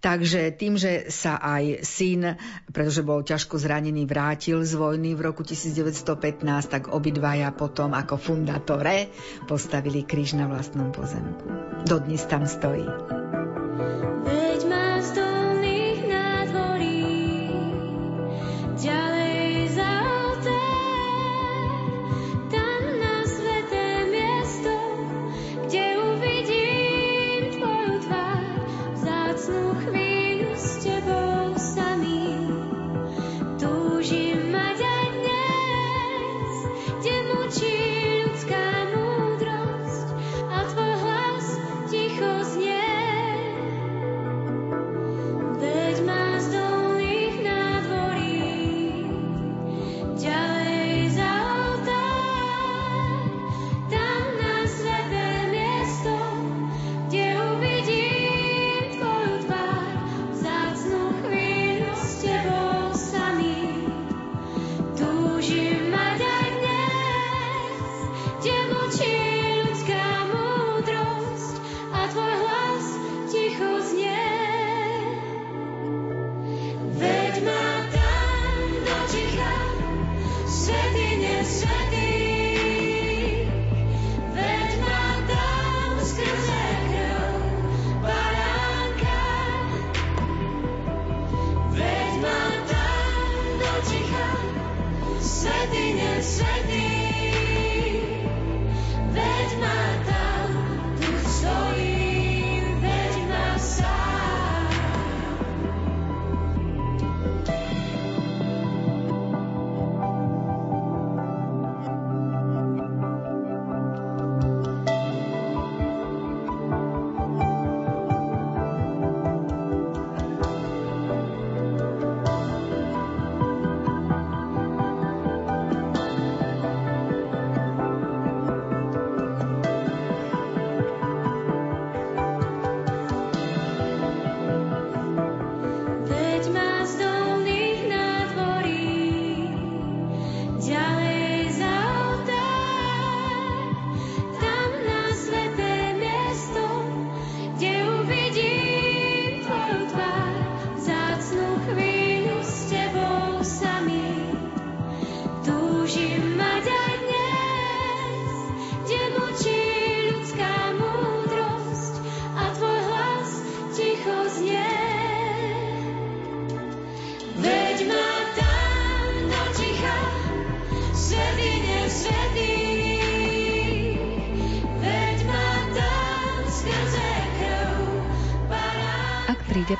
Takže tým, že sa aj syn, pretože bol ťažko zranený, vrátil z vojny v roku 1915, tak obidvaja potom ako fundatore postavili kríž na vlastnom pozemku. Dodnes tam stojí. Veď má príde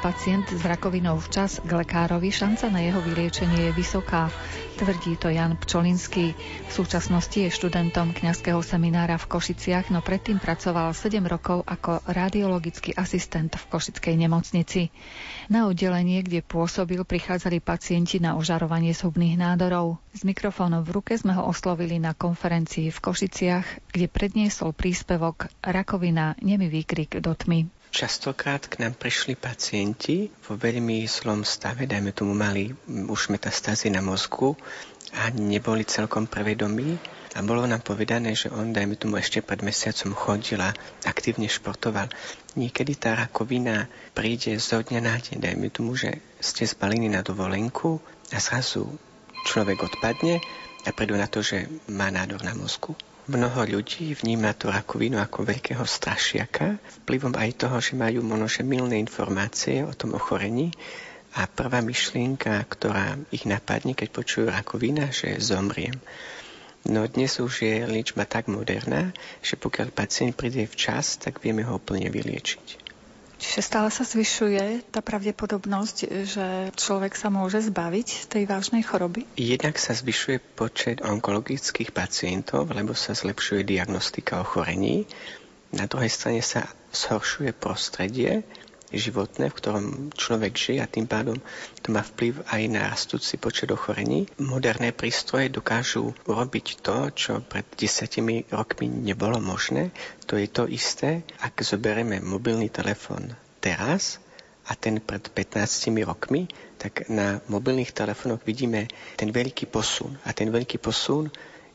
pacient s rakovinou včas k lekárovi, šanca na jeho vyliečenie je vysoká, tvrdí to Jan Pčolinský. V súčasnosti je študentom kňazského seminára v Košiciach, no predtým pracoval 7 rokov ako radiologický asistent v Košickej nemocnici. Na oddelenie, kde pôsobil, prichádzali pacienti na ožarovanie zhubných nádorov. S mikrofónom v ruke sme ho oslovili na konferencii v Košiciach, kde predniesol príspevok Rakovina, nemý výkrik do tmy. Častokrát k nám prišli pacienti vo veľmi zlom stave, dajme tomu mali už metastázy na mozgu a neboli celkom prevedomí. A bolo nám povedané, že on, dajme tomu, ešte pred mesiacom chodil a aktívne športoval. Niekedy tá rakovina príde zo dňa na deň, dajme tomu, že ste zbalení na dovolenku a zrazu človek odpadne a prídu na to, že má nádor na mozgu. Mnoho ľudí vníma tú rakovinu ako veľkého strašiaka, vplyvom aj toho, že majú možno milné informácie o tom ochorení a prvá myšlienka, ktorá ich napadne, keď počujú rakovina, že zomriem. No dnes už je liečba tak moderná, že pokiaľ pacient príde včas, tak vieme ho úplne vyliečiť. Čiže stále sa zvyšuje tá pravdepodobnosť, že človek sa môže zbaviť tej vážnej choroby? Jednak sa zvyšuje počet onkologických pacientov, lebo sa zlepšuje diagnostika ochorení. Na druhej strane sa zhoršuje prostredie, životné, v ktorom človek žije a tým pádom to má vplyv aj na rastúci počet ochorení. Moderné prístroje dokážu urobiť to, čo pred desiatimi rokmi nebolo možné. To je to isté, ak zoberieme mobilný telefón teraz a ten pred 15 rokmi, tak na mobilných telefónoch vidíme ten veľký posun. A ten veľký posun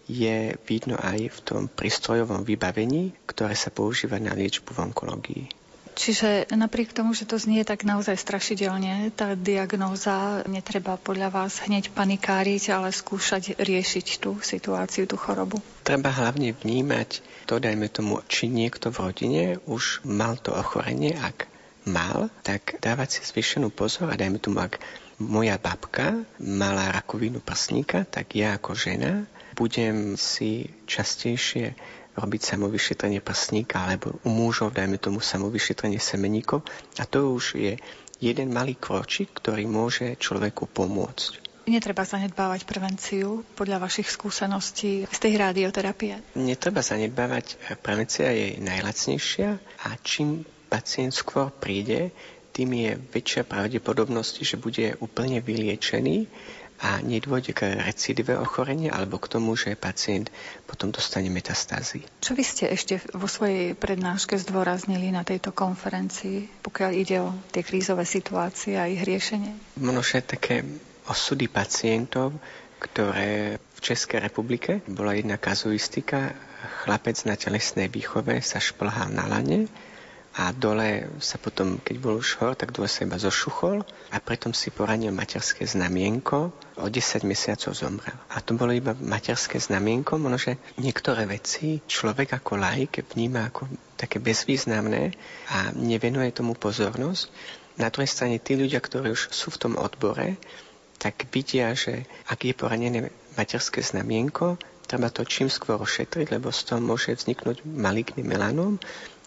je vidno aj v tom prístrojovom vybavení, ktoré sa používa na liečbu v onkológii. Čiže napriek tomu, že to znie tak naozaj strašidelne, tá diagnóza netreba podľa vás hneď panikáriť, ale skúšať riešiť tú situáciu, tú chorobu. Treba hlavne vnímať to, dajme tomu, či niekto v rodine už mal to ochorenie, ak mal, tak dávať si zvyšenú pozor a dajme tomu, ak moja babka mala rakovinu prsníka, tak ja ako žena budem si častejšie robiť samovyšetrenie prsníka alebo u mužov, dajme tomu samovyšetrenie semeníkov. A to už je jeden malý kročik, ktorý môže človeku pomôcť. Netreba zanedbávať prevenciu podľa vašich skúseností z tej radioterapie? Netreba zanedbávať. Prevencia je najlacnejšia a čím pacient skôr príde, tým je väčšia pravdepodobnosť, že bude úplne vyliečený a nedôjde k recidive ochorenia alebo k tomu, že pacient potom dostane metastázy. Čo vy ste ešte vo svojej prednáške zdôraznili na tejto konferencii, pokiaľ ide o tie krízové situácie a ich riešenie? Množe také osudy pacientov, ktoré v Českej republike bola jedna kazuistika. Chlapec na telesnej výchove sa šplhal na lane a dole sa potom, keď bol už hor, tak dole sa iba zošuchol a pretom si poranil materské znamienko. O 10 mesiacov zomrel. A to bolo iba materské znamienko, možno, že niektoré veci človek ako laik vníma ako také bezvýznamné a nevenuje tomu pozornosť. Na druhej strane tí ľudia, ktorí už sú v tom odbore, tak vidia, že ak je poranené materské znamienko, treba to čím skôr ošetriť, lebo z toho môže vzniknúť maligný melanóm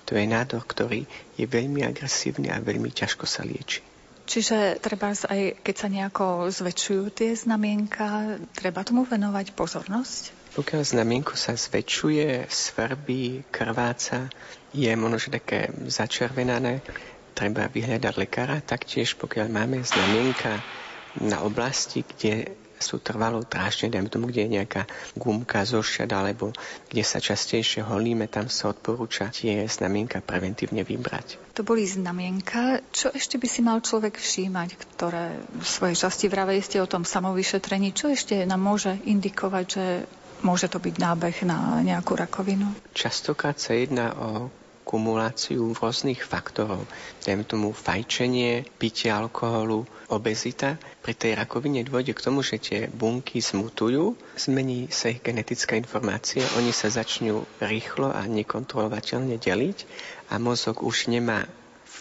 to je nádor, ktorý je veľmi agresívny a veľmi ťažko sa lieči. Čiže treba aj, keď sa nejako zväčšujú tie znamienka, treba tomu venovať pozornosť? Pokiaľ znamienko sa zväčšuje, svrbí, krváca, je možno také začervenané, treba vyhľadať lekára. Taktiež pokiaľ máme znamienka na oblasti, kde sú trvalo trášne, dajme tomu, kde je nejaká gumka, zošťad, alebo kde sa častejšie holíme, tam sa odporúča tie znamienka preventívne vybrať. To boli znamienka. Čo ešte by si mal človek všímať, ktoré v svojej časti vravej ste o tom samovyšetrení, čo ešte nám môže indikovať, že môže to byť nábeh na nejakú rakovinu? Častokrát sa jedná o kumuláciu rôznych faktorov. Dajme tomu fajčenie, pitie alkoholu, obezita. Pri tej rakovine dôjde k tomu, že tie bunky zmutujú, zmení sa ich genetická informácia, oni sa začnú rýchlo a nekontrolovateľne deliť a mozog už nemá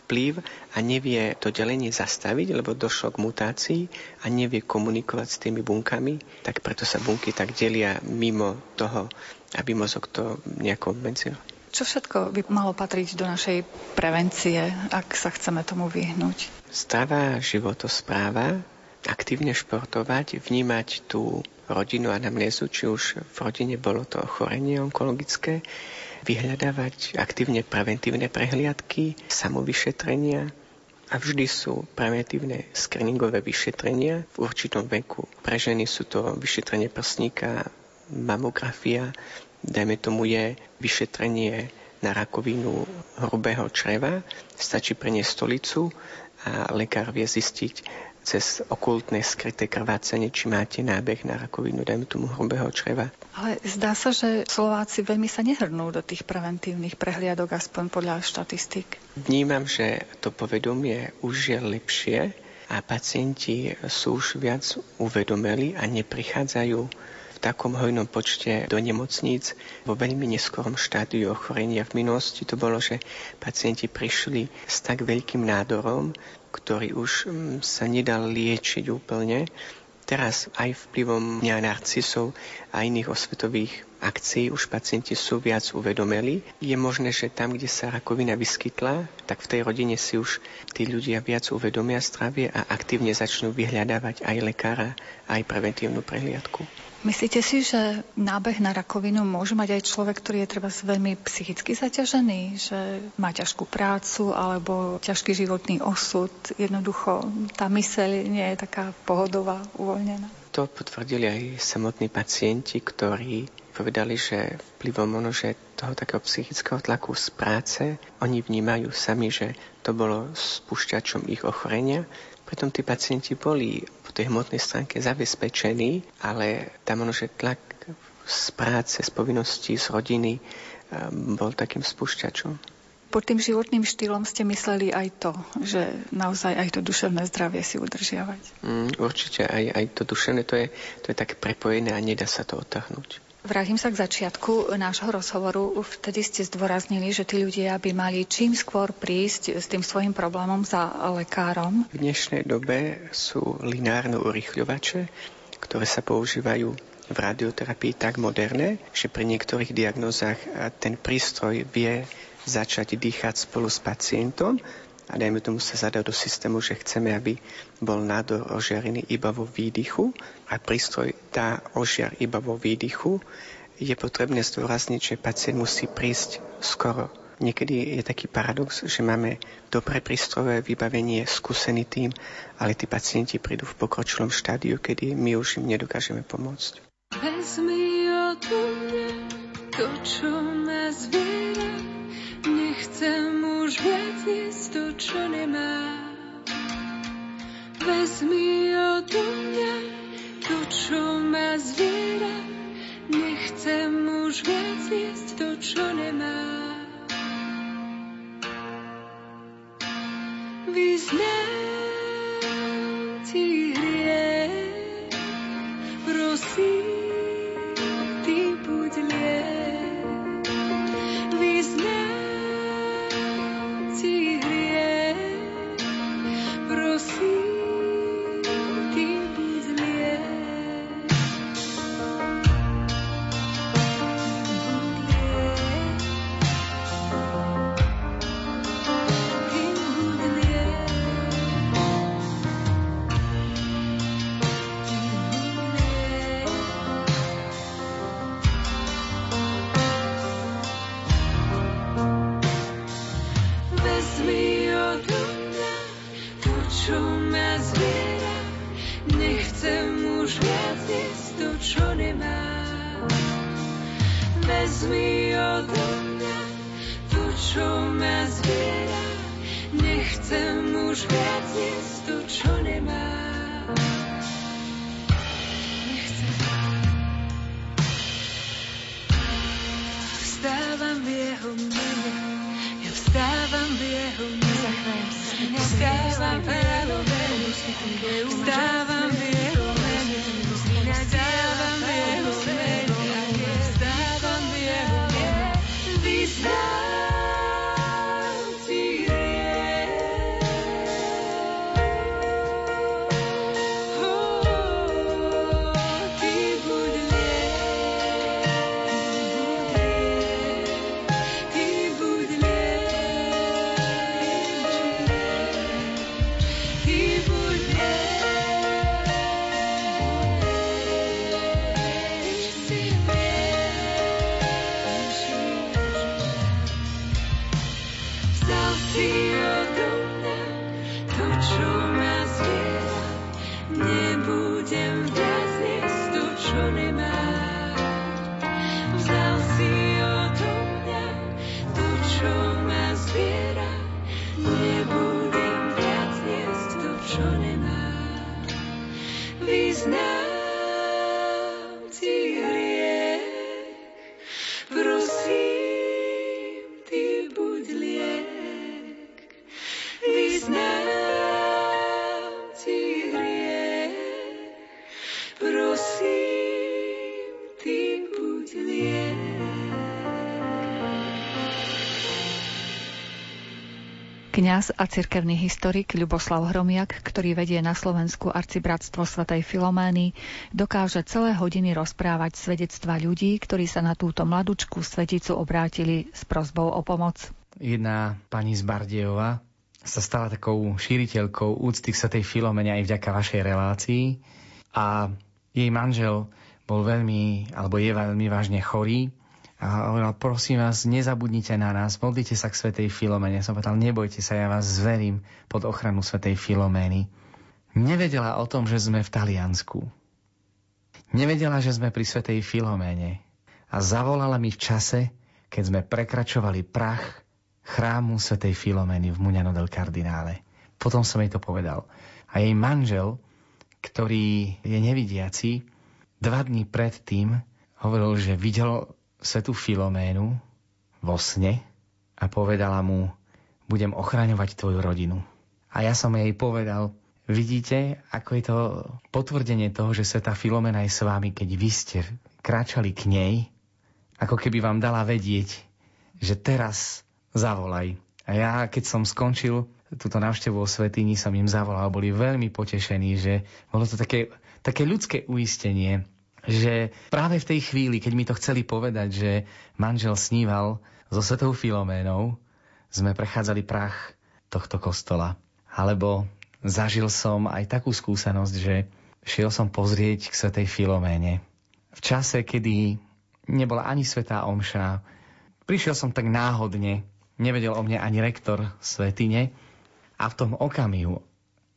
vplyv a nevie to delenie zastaviť, lebo došlo k mutácii a nevie komunikovať s tými bunkami, tak preto sa bunky tak delia mimo toho, aby mozog to nejako obmedzil. Čo všetko by malo patriť do našej prevencie, ak sa chceme tomu vyhnúť? Zdravá životospráva, aktívne športovať, vnímať tú rodinu anamnézu, či už v rodine bolo to ochorenie onkologické, vyhľadávať aktívne preventívne prehliadky, samovyšetrenia, a vždy sú preventívne screeningové vyšetrenia v určitom veku. Pre ženy sú to vyšetrenie prsníka, mamografia, dajme tomu je vyšetrenie na rakovinu hrubého čreva, stačí preniesť stolicu a lekár vie zistiť, cez okultné skryté krvácanie, či máte nábeh na rakovinu, dajme tomu hrubého čreva. Ale zdá sa, že Slováci veľmi sa nehrnú do tých preventívnych prehliadok, aspoň podľa štatistík. Vnímam, že to povedomie už je lepšie a pacienti sú už viac uvedomeli a neprichádzajú v takom hojnom počte do nemocníc vo veľmi neskorom štádiu ochorenia. V minulosti to bolo, že pacienti prišli s tak veľkým nádorom, ktorý už mm, sa nedal liečiť úplne. Teraz aj vplyvom dňa narcisov a iných osvetových akcií už pacienti sú viac uvedomeli. Je možné, že tam, kde sa rakovina vyskytla, tak v tej rodine si už tí ľudia viac uvedomia zdravie a aktívne začnú vyhľadávať aj lekára, aj preventívnu prehliadku. Myslíte si, že nábeh na rakovinu môže mať aj človek, ktorý je treba veľmi psychicky zaťažený, že má ťažkú prácu alebo ťažký životný osud, jednoducho tá myseľ nie je taká pohodová, uvoľnená? To potvrdili aj samotní pacienti, ktorí povedali, že vplyvom ono, že toho takého psychického tlaku z práce, oni vnímajú sami, že to bolo spúšťačom ich ochorenia Pritom tí pacienti boli po tej hmotnej stránke zabezpečení, ale tam ono, že tlak z práce, z povinností, z rodiny um, bol takým spúšťačom. Pod tým životným štýlom ste mysleli aj to, že naozaj aj to duševné zdravie si udržiavať? Mm, určite aj, aj to duševné, to je, to je tak prepojené a nedá sa to otahnúť. Vrátim sa k začiatku nášho rozhovoru. Vtedy ste zdôraznili, že tí ľudia by mali čím skôr prísť s tým svojim problémom za lekárom. V dnešnej dobe sú lineárne urychľovače, ktoré sa používajú v radioterapii tak moderné, že pri niektorých diagnózach ten prístroj vie začať dýchať spolu s pacientom a dajme tomu sa zadať do systému, že chceme, aby bol nádor ožiarený iba vo výdychu a prístroj dá ožiar iba vo výdychu, je potrebné zdôrazniť, že pacient musí prísť skoro. Niekedy je taký paradox, že máme dobré prístrojové vybavenie, skúsený tým, ale tí pacienti prídu v pokročilom štádiu, kedy my už im nedokážeme pomôcť. Vezmi od mňa to, čo ma zviera, nechcem už viac jesť to, čo nemá. Vezmi od mňa to, čo ma zviera. Nechcem už viac jesť to, čo nemá. Vyznám ti hriech, prosím, Kňaz a cirkevný historik Ľuboslav Hromiak, ktorý vedie na Slovensku arcibratstvo svätej Filomény, dokáže celé hodiny rozprávať svedectva ľudí, ktorí sa na túto mladučku sveticu obrátili s prozbou o pomoc. Jedna pani z Bardejova sa stala takou šíriteľkou úcty k svätej Filomene aj vďaka vašej relácii a jej manžel bol veľmi, alebo je veľmi vážne chorý a hovoril, prosím vás, nezabudnite na nás, modlite sa k Svetej Filomene. Som povedal, nebojte sa, ja vás zverím pod ochranu Svetej Filomény. Nevedela o tom, že sme v Taliansku. Nevedela, že sme pri Svetej Filoméne. A zavolala mi v čase, keď sme prekračovali prach chrámu Svetej Filomény v Muňano del Cardinále. Potom som jej to povedal. A jej manžel, ktorý je nevidiaci, dva dní predtým hovoril, že videl svetu Filoménu vo sne a povedala mu, budem ochraňovať tvoju rodinu. A ja som jej povedal, vidíte, ako je to potvrdenie toho, že sveta Filomena je s vami, keď vy ste kráčali k nej, ako keby vám dala vedieť, že teraz zavolaj. A ja, keď som skončil túto návštevu o Svetýni, som im zavolal. Boli veľmi potešení, že bolo to také, také ľudské uistenie, že práve v tej chvíli, keď mi to chceli povedať, že manžel sníval so svetou Filoménou, sme prechádzali prach tohto kostola. Alebo zažil som aj takú skúsenosť, že šiel som pozrieť k svetej Filoméne. V čase, kedy nebola ani svetá omša, prišiel som tak náhodne, nevedel o mne ani rektor svetine a v tom okamihu,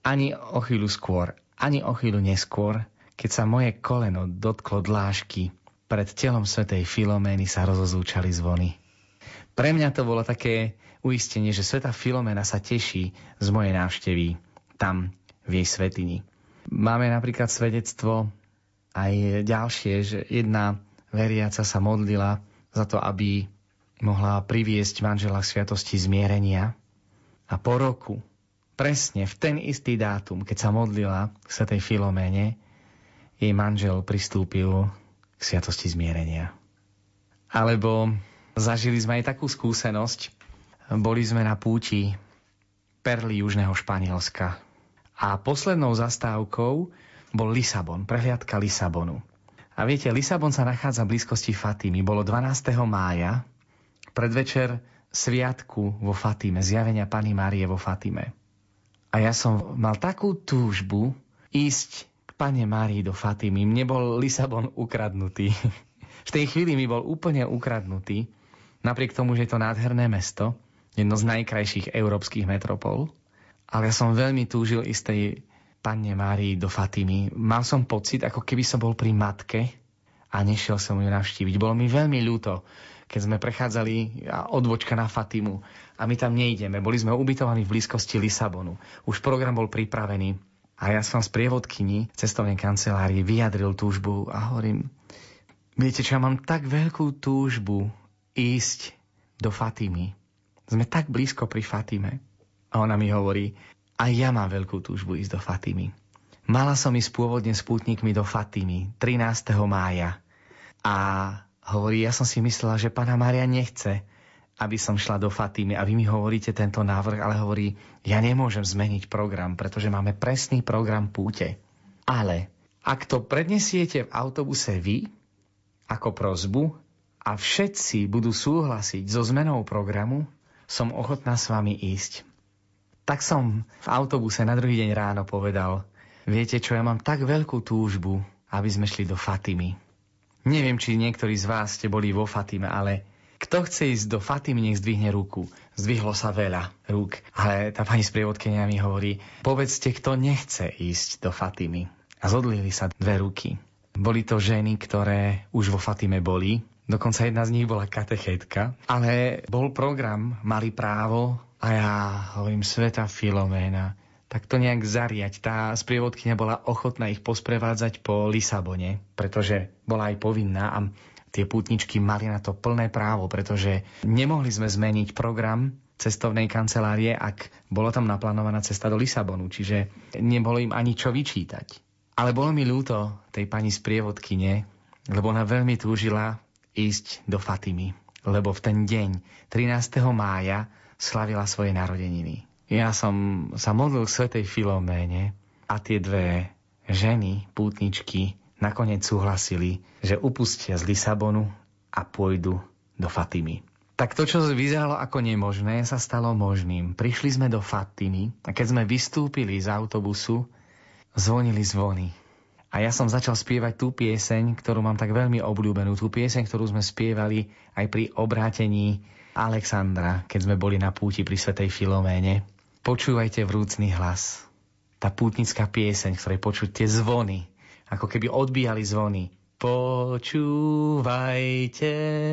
ani o chvíľu skôr, ani o chvíľu neskôr, keď sa moje koleno dotklo dlášky, pred telom svätej Filomény sa rozozúčali zvony. Pre mňa to bolo také uistenie, že sveta Filomena sa teší z mojej návštevy tam v jej svetini. Máme napríklad svedectvo aj ďalšie, že jedna veriaca sa modlila za to, aby mohla priviesť manžela k sviatosti zmierenia. A po roku, presne v ten istý dátum, keď sa modlila k svetej Filoméne, jej manžel pristúpil k sviatosti zmierenia. Alebo zažili sme aj takú skúsenosť. Boli sme na púti perly južného Španielska. A poslednou zastávkou bol Lisabon, prehliadka Lisabonu. A viete, Lisabon sa nachádza v blízkosti Fatimy. Bolo 12. mája, predvečer sviatku vo Fatime, zjavenia Pany Márie vo Fatime. A ja som mal takú túžbu ísť Pane Márii do Fatimy, mne bol Lisabon ukradnutý. v tej chvíli mi bol úplne ukradnutý, napriek tomu, že je to nádherné mesto, jedno z najkrajších európskych metropol. Ale ja som veľmi túžil ísť tej Panne Márii do Fatimy. Mal som pocit, ako keby som bol pri matke a nešiel som ju navštíviť. Bolo mi veľmi ľúto, keď sme prechádzali odvočka na Fatimu a my tam nejdeme. Boli sme ubytovaní v blízkosti Lisabonu. Už program bol pripravený a ja som z prievodkyni cestovnej kancelárii vyjadril túžbu a hovorím, viete čo, ja mám tak veľkú túžbu ísť do Fatimy. Sme tak blízko pri Fatime. A ona mi hovorí, aj ja mám veľkú túžbu ísť do Fatimy. Mala som ísť pôvodne s pútnikmi do Fatimy 13. mája. A hovorí, ja som si myslela, že pána Mária nechce, aby som šla do Fatimy a vy mi hovoríte tento návrh, ale hovorí, ja nemôžem zmeniť program, pretože máme presný program púte. Ale ak to prednesiete v autobuse vy, ako prozbu, a všetci budú súhlasiť so zmenou programu, som ochotná s vami ísť. Tak som v autobuse na druhý deň ráno povedal, viete čo, ja mám tak veľkú túžbu, aby sme šli do Fatimy. Neviem, či niektorí z vás ste boli vo Fatime, ale Kto chce ísť do Fatimy, nech zdvihne ruku. Zdvihlo sa veľa rúk, ale tá pani sprievodkynia mi hovorí, povedzte, kto nechce ísť do Fatimy. A zodlili sa dve ruky. Boli to ženy, ktoré už vo Fatime boli, dokonca jedna z nich bola katechetka, ale bol program, mali právo a ja hovorím, Sveta Filoména, tak to nejak zariať. Tá sprievodkynia bola ochotná ich posprevádzať po Lisabone, pretože bola aj povinná a tie pútničky mali na to plné právo, pretože nemohli sme zmeniť program cestovnej kancelárie, ak bolo tam naplánovaná cesta do Lisabonu, čiže nebolo im ani čo vyčítať. Ale bolo mi ľúto tej pani sprievodkyne, lebo ona veľmi túžila ísť do Fatimy, lebo v ten deň, 13. mája, slavila svoje narodeniny. Ja som sa modlil k Svetej Filoméne a tie dve ženy, pútničky, nakoniec súhlasili, že upustia z Lisabonu a pôjdu do Fatimy. Tak to, čo vyzeralo ako nemožné, sa stalo možným. Prišli sme do Fatimy a keď sme vystúpili z autobusu, zvonili zvony. A ja som začal spievať tú pieseň, ktorú mám tak veľmi obľúbenú. Tú pieseň, ktorú sme spievali aj pri obrátení Alexandra, keď sme boli na púti pri Svetej Filoméne. Počúvajte vrúcný hlas. Tá pútnická pieseň, ktorej počuť tie zvony, ako keby odbíjali zvony. Počúvajte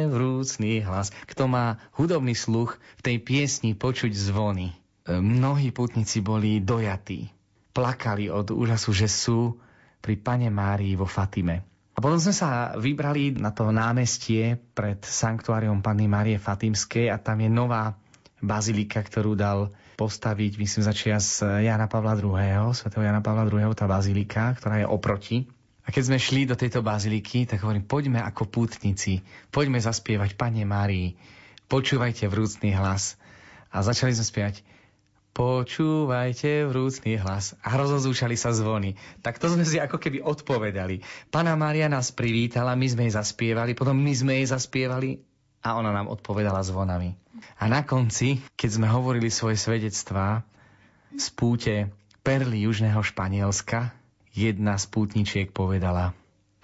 vrúcný hlas. Kto má hudobný sluch, v tej piesni počuť zvony. E, mnohí putníci boli dojatí. Plakali od úžasu, že sú pri Pane Márii vo Fatime. A potom sme sa vybrali na to námestie pred sanktuáriom Panny Márie Fatimskej a tam je nová bazilika, ktorú dal postaviť, myslím, začias Jana Pavla II., svätého Jana Pavla II., tá bazilika, ktorá je oproti. A keď sme šli do tejto baziliky, tak hovorím, poďme ako pútnici, poďme zaspievať Pane Márii, počúvajte vrúcný hlas. A začali sme spievať Počúvajte vrúcný hlas. A rozozúčali sa zvony. Tak to sme si ako keby odpovedali. Pana Mária nás privítala, my sme jej zaspievali, potom my sme jej zaspievali a ona nám odpovedala zvonami. A na konci, keď sme hovorili svoje svedectvá z púte perly južného Španielska, jedna z pútničiek povedala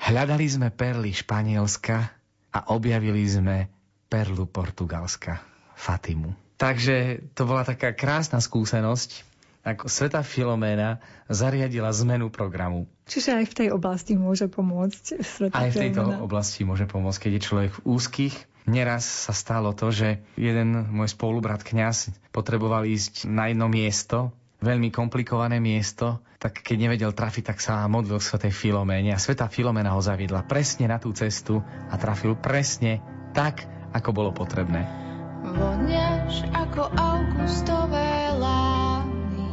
Hľadali sme perly Španielska a objavili sme perlu Portugalska, Fatimu. Takže to bola taká krásna skúsenosť, ako Sveta Filoména zariadila zmenu programu. Čiže aj v tej oblasti môže pomôcť Sveta Aj v tejto Filomena. oblasti môže pomôcť, keď je človek v úzkých Neraz sa stalo to, že jeden môj spolubrat kňaz potreboval ísť na jedno miesto, veľmi komplikované miesto, tak keď nevedel trafiť, tak sa modlil k svetej Filoméne a sveta Filomena ho zaviedla presne na tú cestu a trafil presne tak, ako bolo potrebné. Voniaš ako augustové lány,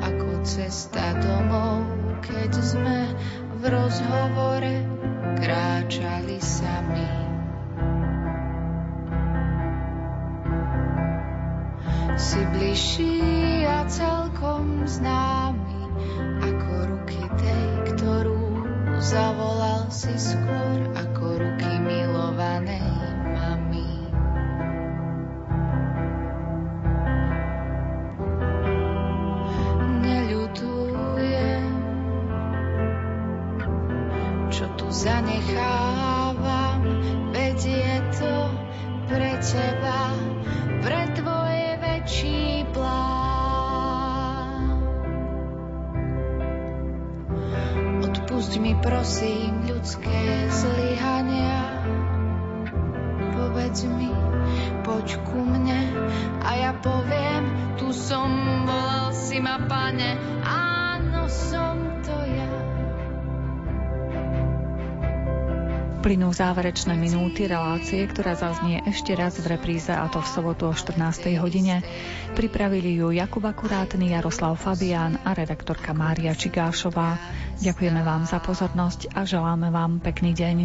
ako cesta domov, keď sme v rozhovore kráčali sami. Si bližší a celkom známy ako ruky tej, ktorú zavolal si skôr ako ruky milovanej mi prosím ľudské zlyhania. Povedz mi, poď ku mne a ja poviem, tu som, volal si ma pane, áno som Plynú záverečné minúty relácie, ktorá zaznie ešte raz v repríze a to v sobotu o 14. hodine. Pripravili ju Jakub Akurátny, Jaroslav Fabián a redaktorka Mária Čigášová. Ďakujeme vám za pozornosť a želáme vám pekný deň.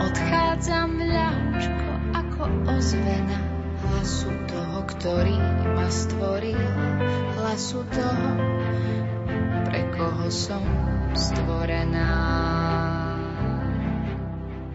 Odchádzam ľahčko ako ozvena hlasu toho, ktorý ma stvoril, hlasu toho, pre koho som stvorená.